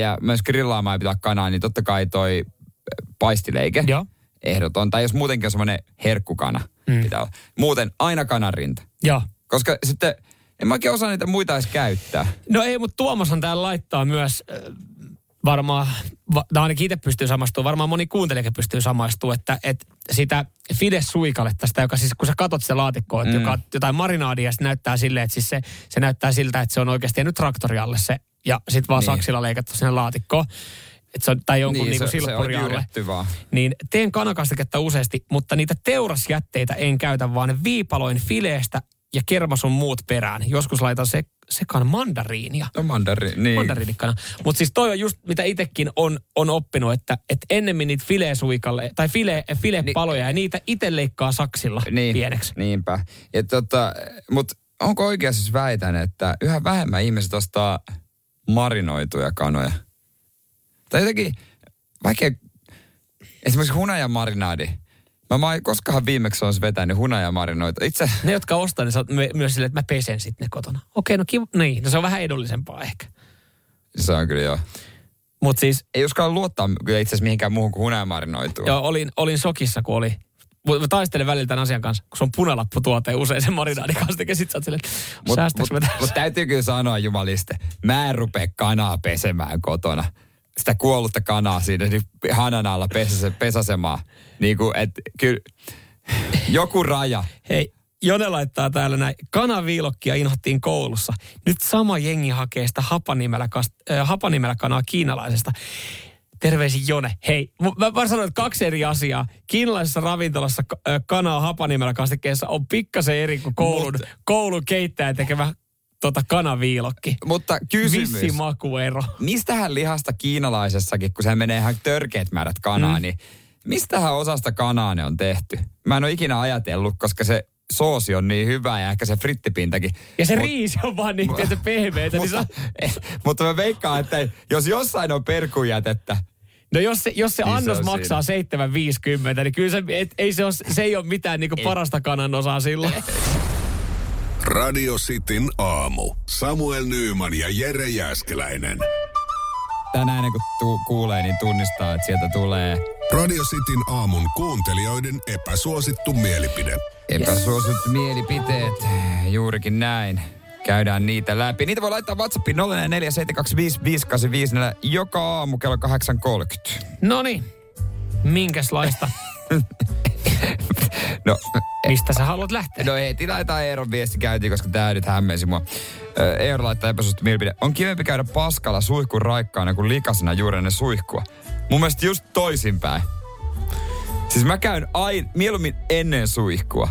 ja myös grillaamaan pitää kanaa, niin totta kai toi paistileike Joo. ehdoton. Tai jos muutenkin on semmoinen herkkukana mm. pitää olla. Muuten aina kanarinta. Joo. Koska sitten en mä oikein osaa niitä muita edes käyttää. No ei, mutta Tuomashan täällä laittaa myös äh, varmaan, va, no ainakin itse pystyy samastumaan, varmaan moni kuuntelijakin pystyy samastumaan, että, että sitä Fides suikalle tästä, joka siis kun sä katot sitä laatikkoa, mm. joka jotain marinaadia, se näyttää silleen, että siis se, se näyttää siltä, että se on oikeasti jäänyt traktori alle se, ja sitten vaan Niin. saksilla leikattu sinne laatikkoon. Et se on, tai jonkun niin, niin se, se on. Niin teen kanakastiketta useasti, mutta niitä teurasjätteitä en käytä, vaan viipaloin fileestä ja kermasun muut perään. Joskus laitan se, sekaan mandariinia. No mandari, niin. Mandariinikana. Mutta siis toi on just, mitä itsekin on, on oppinut, että, että ennemmin niitä filesuikalle, tai file, filepaloja, ja niitä itse leikkaa saksilla niin, pieneksi. Niinpä. Ja tota, mutta onko oikeasti siis väitän, että yhä vähemmän ihmiset ostaa marinoituja kanoja? Tai jotenkin, vaikea, Esimerkiksi hunajamarinaadi. Mä, mä koskahan viimeksi olisi vetänyt hunajamarinoita. Itse, Ne, jotka ostaa, niin sä my- myös silleen, että mä pesen sitten ne kotona. Okei, no kiva. Niin, no se on vähän edullisempaa ehkä. se on kyllä joo. Mutta siis Ei uskalla luottaa kyllä itse asiassa mihinkään muuhun kuin hunajamarinoituun. joo, olin, olin sokissa, kun oli Mä taistelen välillä tämän asian kanssa, kun se on punalapputuote usein sen marinaadin kanssa, ja sit sä oot silleen, Mutta mut, mut tässä? täytyy kyllä sanoa jumaliste, mä en rupea kanaa pesemään kotona. Sitä kuollutta kanaa siinä niin hanan alla pesase, pesasemaan. Niin kuin, et kyllä joku raja. Hei, Jone laittaa täällä näin. Kanaviilokkia inhottiin koulussa. Nyt sama jengi hakee sitä hapanimellä, kast- äh, hapanimellä kanaa kiinalaisesta. Terveisin Jone. Hei, mä vaan sanoin, että kaksi eri asiaa. Kiinalaisessa ravintolassa äh, kanaa hapanimellä kastikkeessa on pikkasen eri kuin koulun, Mut- koulun keittäjä tekevä tota, kanaviilokki. Mutta kysymys. Vissi makuero. mistähän lihasta kiinalaisessakin, kun se menee ihan törkeät määrät kanaa, mm. niin mistähän osasta kanaa ne on tehty? Mä en ole ikinä ajatellut, koska se soosi on niin hyvä ja ehkä se frittipintakin. Ja se Mut- riisi on vaan niin tietysti pehmeitä. Niin *laughs* mutta, sä, mutta mä veikkaan, että jos jossain on perkujätettä, no jos se, jos se Niin se annos on maksaa 7,50, niin kyllä se, et, ei se, ole, se ei ole mitään niinku parasta kanan osaa silloin. *laughs* Radio Cityn aamu. Samuel Nyyman ja Jere Jäskeläinen. tänään kun tu- kuulee, niin tunnistaa, että sieltä tulee Radio Cityn aamun kuuntelijoiden epäsuosittu mielipide. epäsuosittu mielipiteet. Juurikin näin. Käydään niitä läpi. Niitä voi laittaa WhatsAppiin 0447255854 joka aamu kello 8.30. No niin, minkäslaista? *laughs* No, Mistä sä haluat lähteä? no heti laitetaan Eeron viesti käyntiin, koska tää nyt hämmensi mua. Eero laittaa epäsuosittu mielipide. On kivempi käydä paskalla suihkun raikkaana kuin likasena juuri ennen suihkua. Mun mielestä just toisinpäin. Siis mä käyn aina mieluummin ennen suihkua.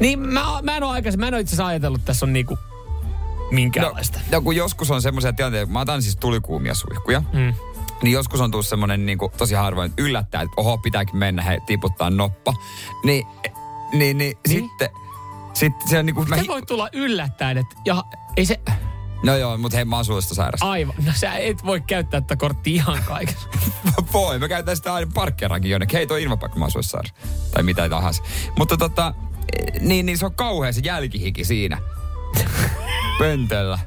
Niin mä, mä en ole aikaisemmin, mä en ole itse asiassa ajatellut, että tässä on niinku minkäänlaista. No, kun joskus on semmoisia tilanteita, mä otan siis tulikuumia suihkuja, Mm. Niin joskus on tullut semmoinen niin kuin, tosi harvoin, että yllättää, että oho, pitääkin mennä, he tiputtaa noppa. Niin, niin, niin, sitten, sitten se on niin kuin, mä, Se voi tulla yllättäen, että ja, ei se, no joo, mutta hei, mä oon suolista sairas. aivan, no sä et voi käyttää tätä korttia ihan kaikessa. *laughs* Voi, mä käytän sitä aina parkkeeraankin jonnekin. Hei, toi ilmapaikka, mä oon sairas. Tai mitä tahansa. Mutta tota, eh, niin, niin se on kauhea se jälkihiki siinä. *laughs* Pöntöllä.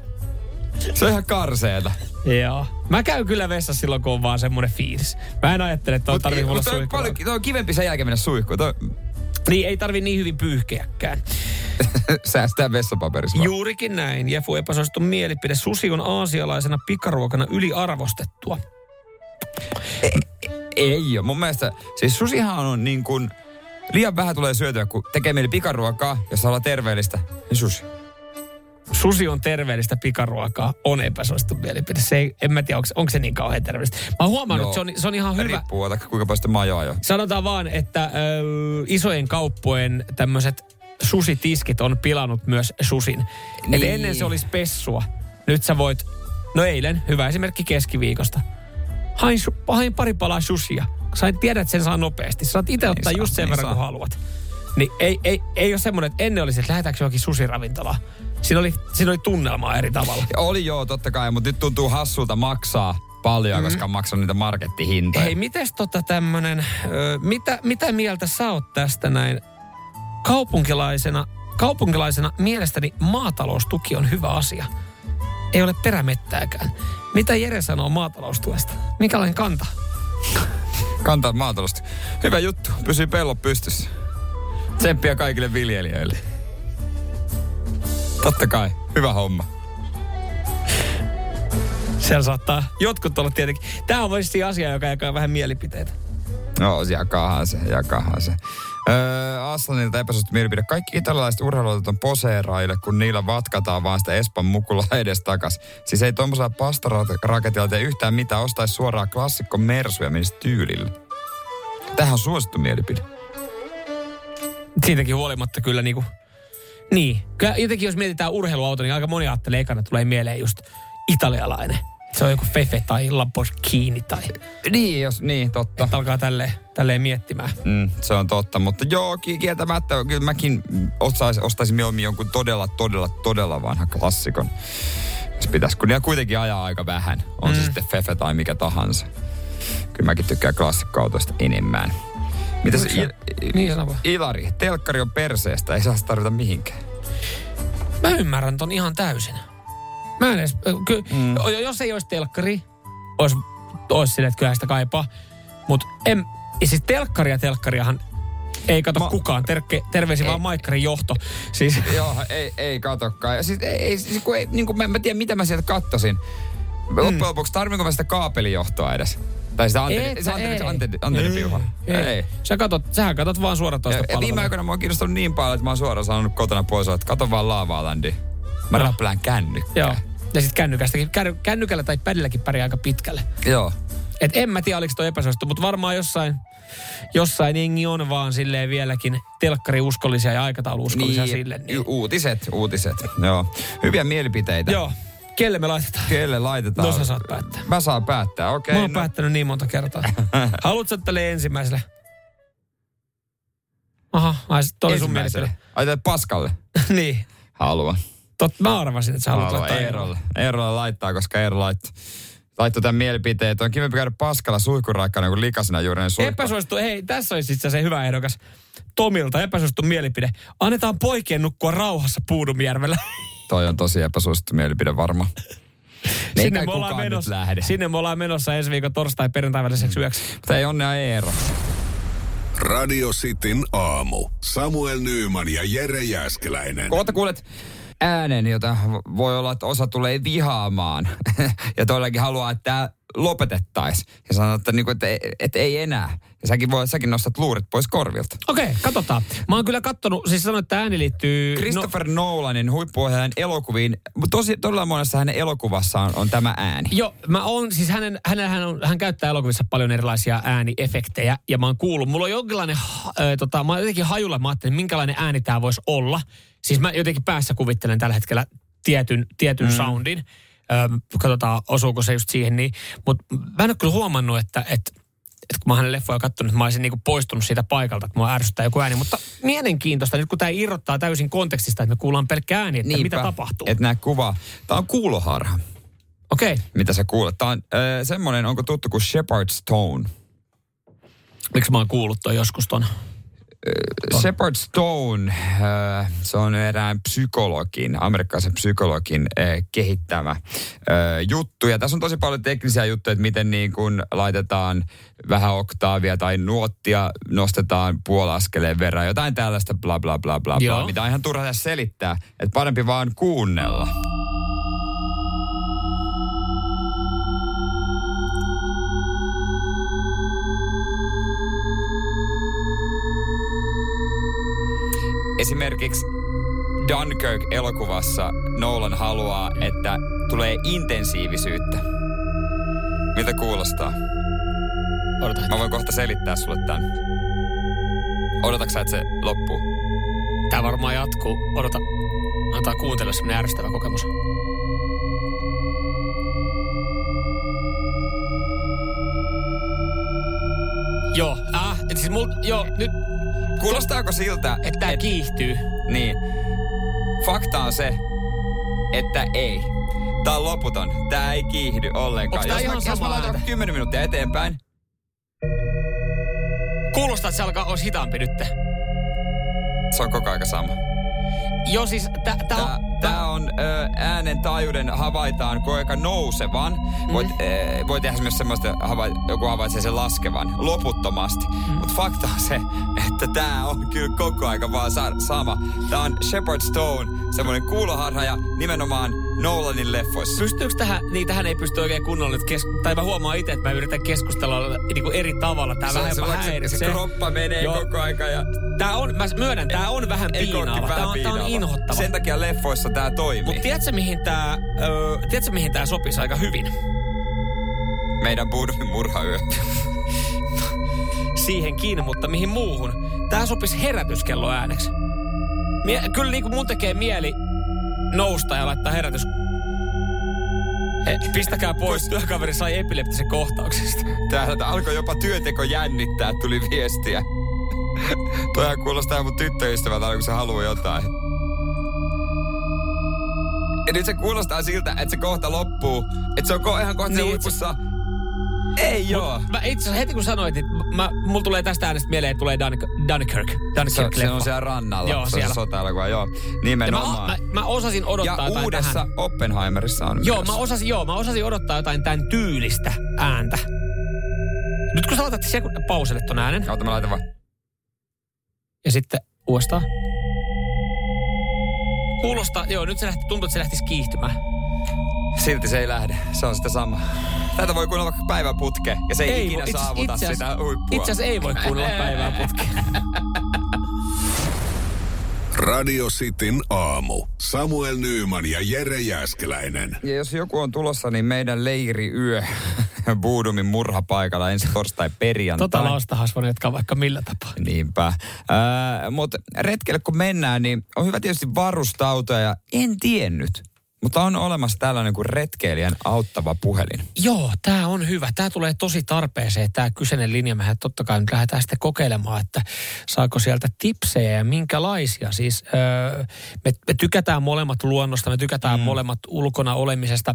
Se on ihan karseeta. Joo. Mä käyn kyllä vessassa silloin, kun on vaan semmoinen fiilis. Mä en ajattele, että on tarvii olla suihkua. paljon, toi on kivempi sen jälkeen mennä suihkuun. Toi Niin ei tarvi niin hyvin pyyhkeäkään. *laughs* säästää vessapaperissa. Juurikin näin. Jefu epäsuosittu mielipide. Susi on aasialaisena pikaruokana yliarvostettua. Ei ole. Mun mielestä, siis susihan on niin kuin, liian vähän tulee syötyä, kun tekee mieli pikaruokaa, jos haluaa terveellistä, niin susi. Susi on terveellistä pikaruokaa, on epäsuosittu mielipide. Se ei, en mä tiedä, onko, onko se niin kauhean terveellistä. Mä oon huomannut, että se on, se on ihan hyvä. Riippuu, kuinka paljon sitä majoa jo. Sanotaan vaan, että ö, isojen kauppojen tämmöiset susitiskit on pilannut myös susin. Niin. Eli Niin. ennen se olisi pessua. Nyt sä voit, no eilen, hyvä esimerkki keskiviikosta. Hain, su- hain pari palaa susia. Sain tiedät, että sen saa nopeasti. Saat itse ottaa saa, just sen niin verran, saa. kun haluat. Niin ei, ei, ei ole semmoinen, että ennen olisi, että lähdetäänkö johonkin susiravintolaan. Siinä oli, siinä oli tunnelmaa eri tavalla. Ja oli joo, totta kai, mutta nyt tuntuu hassulta maksaa paljon, mm. koska on maksanut niitä markettihintoja. Hei, mites tota tämmönen, ö, mitä, mitä mieltä sä oot tästä näin kaupunkilaisena? Kaupunkilaisena mielestäni maataloustuki on hyvä asia. Ei ole perämettääkään. Mitä Jere sanoo maataloustuesta? Minkälainen kanta? Kantaa maatalosta. Hyvä juttu, pysyy pellot pystyssä. Tsemppiä kaikille viljelijöille. Totta kai, hyvä homma. Siellä saattaa jotkut olla tietenkin. Tämä on varmasti asia, joka jakaa vähän mielipiteitä. No, jakaahan se, jakaahan se. Öö, Aslanilta epäsuosittu mielipide. Kaikki italialaiset urheiluautot on poseeraille, kun niillä vatkataan vaan sitä Espan mukulaa *laughs* edes takas. Siis ei tuommoisella pastaraketilla tee yhtään mitään, ostaisi suoraan klassikko Mersu ja menisi tyylillä. Tähän on suosittu mielipide. Siitäkin huolimatta kyllä niinku... Niin. Kyllä jotenkin jos mietitään urheiluauto, niin aika moni ajattelee ekana tulee mieleen just italialainen. Se on joku Fefe tai Lamborghini tai... Niin, jos, niin, totta. Että alkaa tälleen, tälleen miettimään. Mm, se on totta, mutta joo, ki- kieltämättä kyllä mäkin ostaisin, ostaisin mieluummin jonkun todella, todella, todella vanha klassikon. Se pitäisi, kun niillä kuitenkin ajaa aika vähän. On mm. se sitten Fefe tai mikä tahansa. Kyllä mäkin tykkään klassikkoautoista enemmän. Mitäs Il- Niin vaan. Ilari, telkkari on perseestä, ei saa tarvita mihinkään. Mä ymmärrän ton ihan täysin. Mä en edes, ky, mm. jos ei olisi telkkari, olisi, olisi silleen, että kyllä sitä kaipaa. Mutta en, siis telkkari ja telkkariahan ei kato Ma- kukaan. Terke, terveisiä Ei. vaan Maikkarin johto. Siis, *laughs* Joo, ei, ei katokaan. Ja siis ei, ei siis kun ei, niin kuin mä, en- mä tiedä, mitä mä sieltä kattosin. Mm. Loppujen lopuksi tarvinko mä sitä kaapelijohtoa edes? Tai sitä antenni, Et se antenni, ei. Sä katot, sähän katot vaan suoratoista ja viime palvelua. aikoina mua on kiinnostunut niin paljon, että mä oon suoraan sanonut kotona pois, että kato vaan Laavaalandi. Mä No. räplään kännykkää. Joo. Ja sitten kännykästäkin, känny- kännykällä tai pädilläkin pärjää aika pitkälle. Joo. Et en mä tiedä, oliko toi epäsuosittu, mutta varmaan jossain, jossain jengi on vaan silleen vieläkin telkkariuskollisia ja aikatauluuskollisia niin, sille. Niin. u- uutiset, uutiset. Joo. Hyviä mielipiteitä. Joo. Kelle me laitetaan? Kelle laitetaan? No sä saat päättää. Mä saan päättää, okei. Mä oon no, päättänyt niin monta kertaa. *laughs* Haluatko tälle ensimmäiselle? Aha, ai sit toi sun mielipide. Ai Paskalle. *laughs* niin. Haluan. Tot, mä arvasin, että sä haluat Haluan laittaa Eerolle. Eerolle laittaa, koska Eero laittoi laittoi tämän mielipiteen, että on kivempi käydä paskalla suihkuraikkana kuin likasena juuri suihku. Epäsuosittu, hei, tässä olisi itse asiassa hyvä ehdokas. Tomilta epäsuosittu mielipide. Annetaan poikien nukkua rauhassa Puudumjärvellä. *laughs* Toi on tosi epäsuosittu mielipide varma. Ei sinne, me ollaan menossa, lähde. sinne me ollaan menossa ensi viikon torstai perjantai väliseksi yöksi. Mutta ei onnea Eero. Radio Cityn aamu. Samuel Nyyman ja Jere Jäskeläinen. Kohta kuulet äänen, jota voi olla, että osa tulee vihaamaan. *laughs* ja toillakin haluaa, että tämä lopetettaisiin. Ja sanoo, että, niinku, että, että ei enää. Ja säkin, voi, säkin nostat luurit pois korvilta. Okei, okay, katsotaan. Mä oon kyllä kattonut, siis sanoin, että ääni liittyy... Christopher no, Nolanin huippuohjaajan elokuviin. Tosi, todella monessa hänen elokuvassa on, on tämä ääni. Joo, mä oon, siis hänen, hänen, hän, on, hän käyttää elokuvissa paljon erilaisia ääniefektejä ja mä oon kuullut, mulla on jonkinlainen, ö, tota, mä oon jotenkin hajulla, mä ajattelin, minkälainen ääni tää voisi olla. Siis mä jotenkin päässä kuvittelen tällä hetkellä tietyn, tietyn mm. soundin. Ö, katsotaan, osuuko se just siihen niin. Mutta mä en ole kyllä huomannut, että, että että kun mä hänen leffoja katsonut, että mä olisin niinku poistunut siitä paikalta, että mua ärsyttää joku ääni. Mutta mielenkiintoista, nyt kun tämä irrottaa täysin kontekstista, että me kuullaan pelkkä ääni, että mitä tapahtuu. Et näe kuvaa. Tämä on kuuloharha, Okei, okay. mitä sä kuulet. Tämä on äh, semmoinen, onko tuttu kuin Shepard Stone. miksi mä oon kuullut toi joskus ton? Shepard Stone, äh, se on erään psykologin, amerikkalaisen psykologin äh, kehittämä äh, juttu. Ja tässä on tosi paljon teknisiä juttuja, että miten niin kun laitetaan vähän oktaavia tai nuottia nostetaan puolaskeleen verran. Jotain tällaista bla bla bla bla, bla mitä on ihan turha tässä selittää. Että parempi vaan kuunnella. Esimerkiksi Dunkirk-elokuvassa Nolan haluaa, että tulee intensiivisyyttä. Miltä kuulostaa? Odota. Mä voin kohta selittää sulle tämän. Odotatko sä, että se loppuu? Tää varmaan jatkuu. Odota. Antaa kuuntella semmonen ärsyttävä kokemus. Joo, äh, et siis mul, joo, nyt, Kuulostaako siltä, että tää kiihtyy. Niin. Fakta on se, että ei. Tää on loputon. Tää ei kiihdy ollenkaan. Onks tää jos ihan mä, jos mä laitan ääntä? 10 minuuttia eteenpäin, Kuulostaa, että se alkaa olisi hitaampi nyt. se on koko aika sama. Joo, siis tää, tää, Tää, on, tää on ö, äänen taajuuden havaitaan koko aika nousevan. Mm. Voit, ö, voi tehdä myös semmoista, hava- joku havaitsee sen laskevan loputtomasti. Mm. Mutta fakta on se, että tää on kyllä koko aika vaan sa- sama. Tää on Shepard Stone, semmoinen kuuloharha ja nimenomaan Nolanin leffoissa. pystyykö tähän, niin tähän ei pysty oikein kunnolla nyt kes, tai mä huomaan itse, että mä yritän keskustella niin kuin eri tavalla. Tää vähän se, jopa se, se, häiritsee. kroppa menee Joo. koko aika ja Tää on, mä myönnän, tää on vähän piinaava. Tää on, tää on inhottava. Sen takia leffoissa tää toimii. Mutta tiedätkö mihin tää, öö, tiedätkö mihin tää sopisi aika hyvin? Meidän Budumin murhayö. Siihenkin, mutta mihin muuhun? Tää sopisi herätyskello ääneksi. Mie, kyllä niinku mun tekee mieli nousta ja laittaa herätys. He, pistäkää pois, työkaveri sai epileptisen kohtauksesta. Täältä alkoi jopa työteko jännittää, tuli viestiä. Toihan kuulostaa mun tyttöystävältä, kun se haluaa jotain. Ja nyt se kuulostaa siltä, että se kohta loppuu. Että se on ko- ihan kohta niin, huipussa. Ei joo. Mä itse asiassa heti kun sanoit, niin mä, mulla tulee tästä äänestä mieleen, että tulee Dun, Dunkirk. Dunkirk Se, se on siellä rannalla. Joo, se siellä. on sota-elokuva, joo. Ja mä, Nimenomaan. mä, mä, osasin ja odottaa jotain uudessa tähän. Oppenheimerissa on Joo, myös. mä osasin, joo, mä osasin odottaa jotain tämän tyylistä ääntä. Nyt kun sä laitat sekun, pauselle ton äänen, Ota mä laitan vaan. Ja sitten uudestaan. Kuulostaa, joo, nyt se lähti, tuntuu, että se lähtisi kiihtymään. Silti se ei lähde. Se on sitä sama. Tätä voi kuunnella vaikka päivän putke ja se ei, ei ikinä voi- itse- saavuta itse asiassa- sitä huippua. Itse asiassa ei voi kuunnella päivää putkeen. *laughs* Radio Cityn aamu. Samuel Nyyman ja Jere Jäskeläinen. Ja jos joku on tulossa, niin meidän leiriyö Buudumin murhapaikalla ensi torstai perjantai. Tota laustahas voi jatkaa vaikka millä tapaa. Niinpä. Äh, Mutta retkelle kun mennään, niin on hyvä tietysti varustautua ja en tiennyt. Mutta on olemassa tällainen kuin retkeilijän auttava puhelin. Joo, tämä on hyvä. Tämä tulee tosi tarpeeseen, tämä kyseinen linja. Mehän totta kai nyt lähdetään sitten kokeilemaan, että saako sieltä tipsejä ja minkälaisia. Siis öö, me, me tykätään molemmat luonnosta, me tykätään mm. molemmat ulkona olemisesta.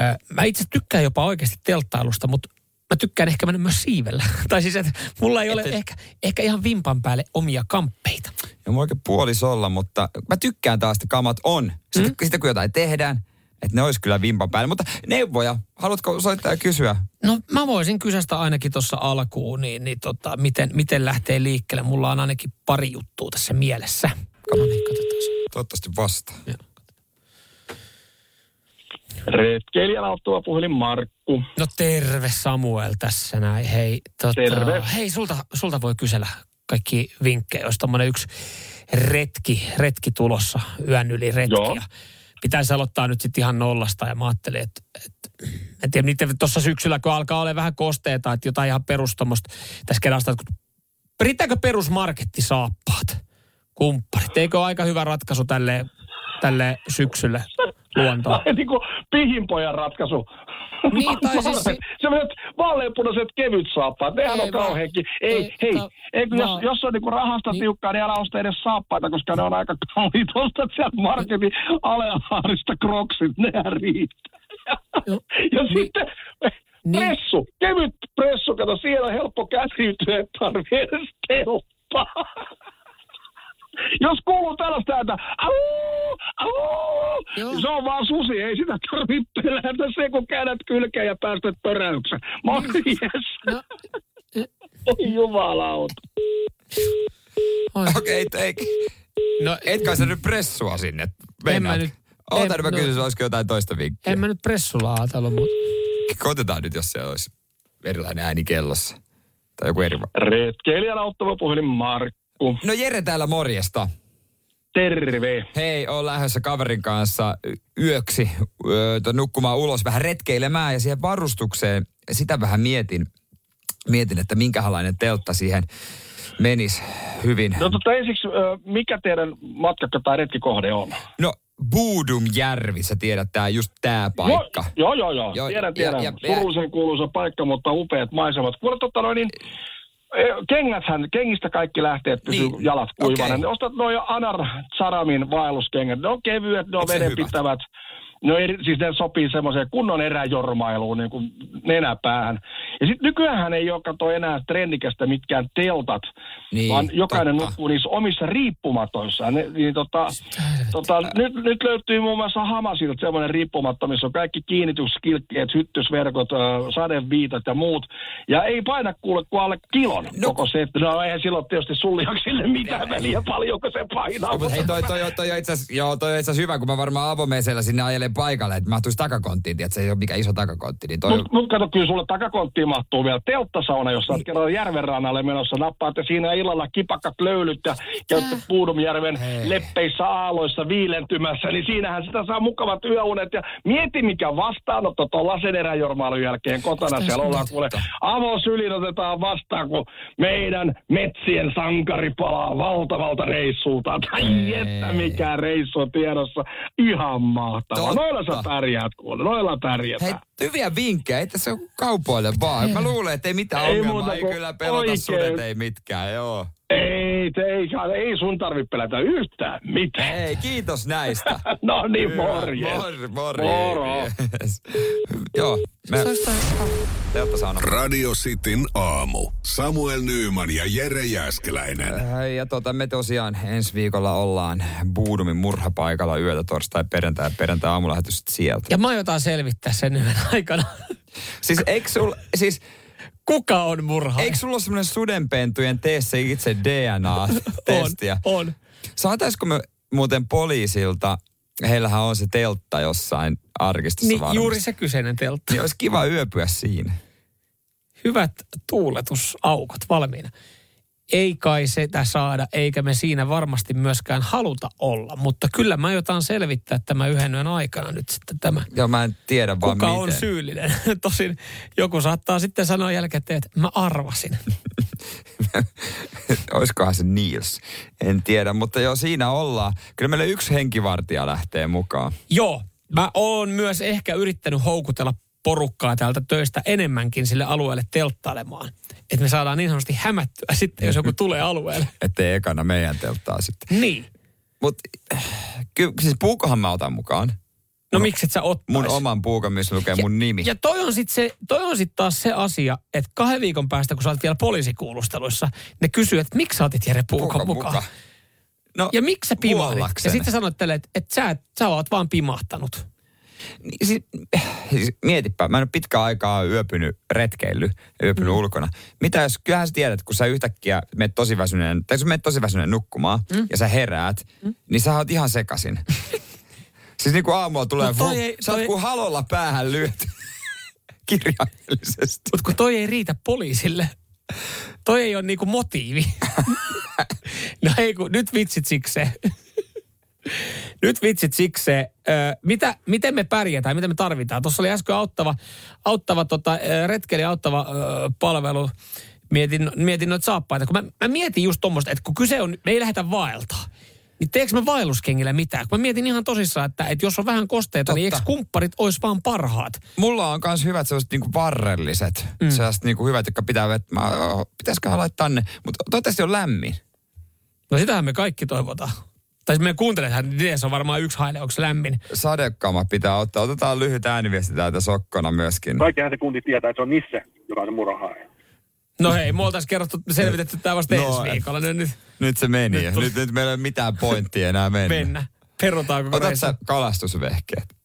Öö, mä itse tykkään jopa oikeasti telttailusta, mutta mä tykkään ehkä mennä myös siivellä. *laughs* tai siis, että mulla ei ole Et- ehkä, ehkä ihan vimpan päälle omia kamppeita. Ja mulla oikein puolis olla, mutta mä tykkään taas, että kamat on. Sitten, mm. sitten kun jotain tehdään, että ne olisi kyllä vimpan päällä. Mutta neuvoja, haluatko soittaa ja kysyä? No mä voisin kysästä ainakin tuossa alkuun, niin, niin tota, miten, miten lähtee liikkeelle. Mulla on ainakin pari juttua tässä mielessä. No niin, katsotaan. Toivottavasti vastaa. Retkeilijän auttava puhelin Markku. No terve Samuel tässä näin. Hei, tota, Terve. hei sulta, sulta voi kysellä kaikki vinkkejä, jos tommonen yksi retki, retki tulossa, yön yli retki. Joo. Pitäisi aloittaa nyt sitten ihan nollasta ja mä ajattelin, että, että en tiedä, tuossa syksyllä, kun alkaa olla vähän kosteita, että jotain ihan perustomosta tässä kerrasta, että kun- riittääkö perusmarkettisaappaat, kumpparit? Eikö ole aika hyvä ratkaisu tälle, tälle syksylle luontoon? *laughs* niin kuin pihinpojan ratkaisu. Niin, tai siis se- Sellaiset vaaleanpunaiset kevyt saappaat, nehän Ei on vaan. kauheankin. Ei, Ei, hei, ta- ei, kun jos, jos on niinku rahasta Niin. tiukkaa, niin älä osta edes saappaita, koska ne on aika kalliit. Ostat sieltä marketin alehaarista kroksit, nehän riittää. Joo. *laughs* ja Niin. sitten Niin. pressu, kevyt pressu, kato, siellä on helppo käsiytyä, et tarvii edes telppaa. Jos kuuluu tällaista ääntä, au, au, niin se on vaan susi, ei sitä tarvitse pelätä se, kun käännät kylkeen ja päästät pöräyksen. Morjes. No, *laughs* Oi jumalauta. Okei, okay, ei, no, et kai sä nyt pressua sinne. En Meinaat? mä nyt- Oota, en- mä no- kysyn, olisiko jotain toista vinkkiä. en mä nyt pressulla ajatellut, mutta Koitetaan nyt, jos siellä olisi erilainen ääni kellossa. Tai joku eri... Retkeilijän auttava puhelin Markku. No Jere täällä morjesta. Terve. Hei, on lähdössä kaverin kanssa yöksi öö, nukkumaan ulos vähän retkeilemään ja siihen varustukseen, sitä vähän mietin, mietin että minkälainen teltta siihen menisi hyvin. No tota ensiksi, mikä teidän matkakka tai retkikohde on? No, Buudumjärvi, sä tiedät, tää just tää paikka. Joo, joo, joo. Joo, tiedän, tiedän. ja- ja- Surullisen kuuluisa paikka, mutta upeat maisemat. Kuule, totta noin, niin kengäthän, kengistä kaikki lähteet pysyy Niin, jalat kuivana. Okay. Ostat noin Anar Saramin vaelluskengät. Ne on kevyet, ne on vedenpitävät. No eri, siis ne sopii semmoiseen kunnon eräjormailuun niin kuin nenäpäähän. Ja sitten nykyään ei ole kato enää trendikästä mitkään teltat, Niin, vaan jokainen totta. nukkuu niissä omissa riippumatoissaan. Ne, niin tota, tota, nyt, nyt löytyy muun muassa Hamasilta semmoinen riippumatta, missä on kaikki kiinnityskilkkeet, hyttysverkot, äh, sadeviitat ja muut. Ja ei paina kuule kuin alle kilon No. no. koko se. No eihän silloin tietysti sulliaksille mitään väliä, paljonko se painaa. Mutta hei, toi, toi, toi, on itse asiassa, joo, toi on itse asiassa hyvä, kun mä varmaan avomeisellä sinne ajelen paikalle, että mahtuisi takakonttiin, tiedät, se ei ole mikään iso takakontti. Niin toi, Mutta mut kato, kyllä sulle takakonttiin mahtuu vielä telttasauna, jos sä oot kerran järven rannalle menossa. Nappaatte siinä illalla kipakat löylyt ja käytte Puudumjärven Hei. leppeissä aaloissa viilentymässä, niin siinähän sitä saa mukavat yöunet. Ja mieti, mikä vastaanotto tuon laseneräjormailun jälkeen kotona. Siellä ollaan kuule avosylin otetaan vastaan, kun meidän metsien sankari palaa valtavalta reissulta. Tai että mikä reissu on tiedossa. Ihan mahtavaa. Noilla sä pärjäät kuule, noilla pärjätään. Hei, hyviä vinkkejä, ei tässä ole kaupoille vaan. Mä luulen, että ei mitään Ei ongelmaa, muuta ei kyllä pelota oikein. sudet, ei mitkään, joo. Ei, te, ei, ei sun tarvi pelätä yhtään mitään. Hei, kiitos näistä. *laughs* No niin, morjes. Mor, morjes. Moro. Joo, me, se. Radio Cityn aamu. Samuel Nyyman ja Jere Jäskeläinen. Ja tota, me tosiaan ensi viikolla ollaan Buudumin murhapaikalla yötä torstai perjantai ja perjantai aamulähetys sieltä. Ja mä aiotaan selvittää sen yhden aikana. Siis eikö sul, siis Kuka on murhaaja? eikö sulla ole semmoinen sudenpentujen tee se itse DNA-testiä? *laughs* On, on. Saataisiko me muuten poliisilta, heillähän on se teltta jossain arkistossa Niin, varmasti. juuri se kyseinen teltta. Niin olisi kiva yöpyä siinä. Hyvät tuuletusaukot valmiina. Ei kai sitä saada, eikä me siinä varmasti myöskään haluta olla. Mutta kyllä mä jotain selvittää tämä yhden yön aikana nyt sitten tämä. Joo, mä en tiedä vaan Kuka miten. on syyllinen? *laughs* Tosin joku saattaa sitten sanoa jälkikäteen, että mä arvasin. *laughs* Olisikohan se Niels? En tiedä, mutta joo, siinä ollaan. Kyllä meillä yksi henkivartija lähtee mukaan. Joo, mä oon myös ehkä yrittänyt houkutella porukkaa täältä töistä enemmänkin sille alueelle telttailemaan. Että me saadaan niin sanotusti hämättyä sitten, jos joku tulee alueelle. *laughs* Ettei ekana meidän telttaa sitten. Niin. Mutta kyllä, siis puukohan mä otan mukaan. No miksi et sä ottais? Mun oman puukon, missä lukee mun nimi. Ja toi on sitten se, toi on sit taas se asia, että kahden viikon päästä, kun sä olet vielä poliisikuulusteluissa, ne kysyy, että miksi sä otit Jere Puukon mukaan. No, Ja miksi sä pimahdat? Ja sitten sä sanoit tälle, että, että sä, et- sä oot vaan pimahtanut. Niin, siis, siis mietipä, mä en ole pitkään aikaa yöpynyt retkeillyt ja yöpynyt mm. ulkona. Mitä jos, kyllähän sä tiedät, kun sä yhtäkkiä menet tosi väsyneen, tai jos menet tosi väsyneen nukkumaan mm. ja sä heräät, mm. niin sä oot ihan sekasin. *laughs* siis niin kuin aamulla tulee, Mut toi ei- sä oot toi- kuin halolla päähän lyöty. *laughs* Kirjaimellisesti. Mutta kun toi ei riitä poliisille. Toi ei ole niinku motiivi. *laughs* no ei kun, nyt vitsit sikseen. Nyt vitsit sikseen. Ö, mitä, miten me pärjätään, mitä me tarvitaan? Tuossa oli äsken auttava, auttava tota, retkeli auttava palvelu. Mietin, mietin noita saappaita. Kun mä, mä mietin just tuommoista, että kun kyse on, me ei lähdetä vaeltaa. Niin teekö mä vaelluskengillä mitään? Kun mä mietin ihan tosissaan, että, että jos on vähän kosteita, niin Totta. eikö kumpparit olisi vaan parhaat? Mulla on myös hyvät sellaiset niinku varrelliset. Mm. Sellaiset niinku hyvät, jotka pitää vetää. Pitäisiköhän laittaa ne. Mutta toivottavasti on lämmin. No sitähän me kaikki toivotaan. Tai meidän kuuntelijathan, niin se on varmaan yksi haile, onko lämmin. Sadekama pitää ottaa. Otetaan lyhyt ääniviesti täältä sokkona myöskin. Kaikkihan se kunti tietää, että se on Nisse, joka on se murhaaja. No hei, me oltaisiin kerrottu, selvitetty tämä vasta No, no, ensi viikolla. Nyt, nyt Nyt se meni. Nyt Nyt, nyt, meillä ei ole mitään pointtia enää mennä. mennä. Perutaan koko Otat reissu. sä kalastusvehkeet?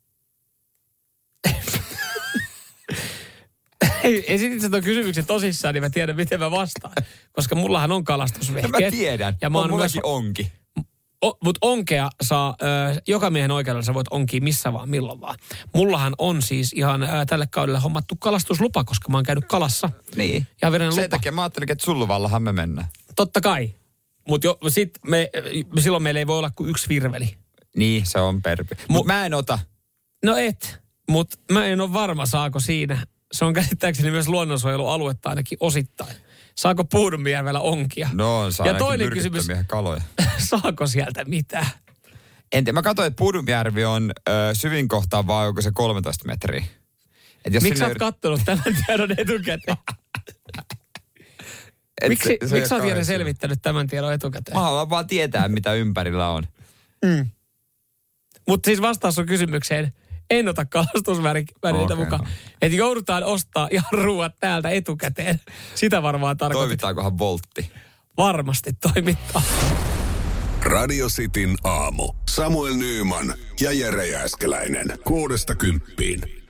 *laughs* Hei, esitit sä tuon kysymyksen tosissaan, niin mä tiedän, miten mä vastaan. Koska mullahan on No kalastusvehkeet. mä tiedän. Ja mä on oon myös, mullakin onki. O, mut onkea saa, ö, joka miehen oikeudella sä voit onkia missä vaan, milloin vaan. Mullahan on siis ihan ö, tälle kaudelle hommattu kalastuslupa, koska mä oon käynyt kalassa. Niin. Ja Sen lupa. takia mä ajattelin, että Sulluvallahan me mennään. Totta kai. Mutta sit me, silloin meillä ei voi olla kuin yksi virveli. Niin, se on perpi. Mut mä en ota. No et, mutta mä en ole varma saako siinä. Se on käsittääkseni myös luonnonsuojelualuetta ainakin osittain. Saako Puudumijärvellä onkia? No on saa Ja toinen kysymys, kaloja. *laughs* saako sieltä mitään? En mä katsoin, että Pudumjärvi on ö, syvin kohtaan vaan onko se 13 metriä. Et jos Miksi sä oot kattonut tämän *laughs* tiedon etukäteen? et miksi se- se miksi sä oot syvä. selvittänyt tämän tiedon etukäteen? Mä haluan vaan tietää, mitä ympärillä on. Mutta siis vastaus on kysymykseen, en ota kalastusvälineitä Okei. mukaan. Että joudutaan ostaa ihan ruuat täältä etukäteen. Sitä varmaan tarkoitit. Toimittaankohan voltti? Varmasti toimittaa. Radio Cityn aamu. Samuel Nyyman ja Jere Jäskeläinen. Kuudesta kymppiin.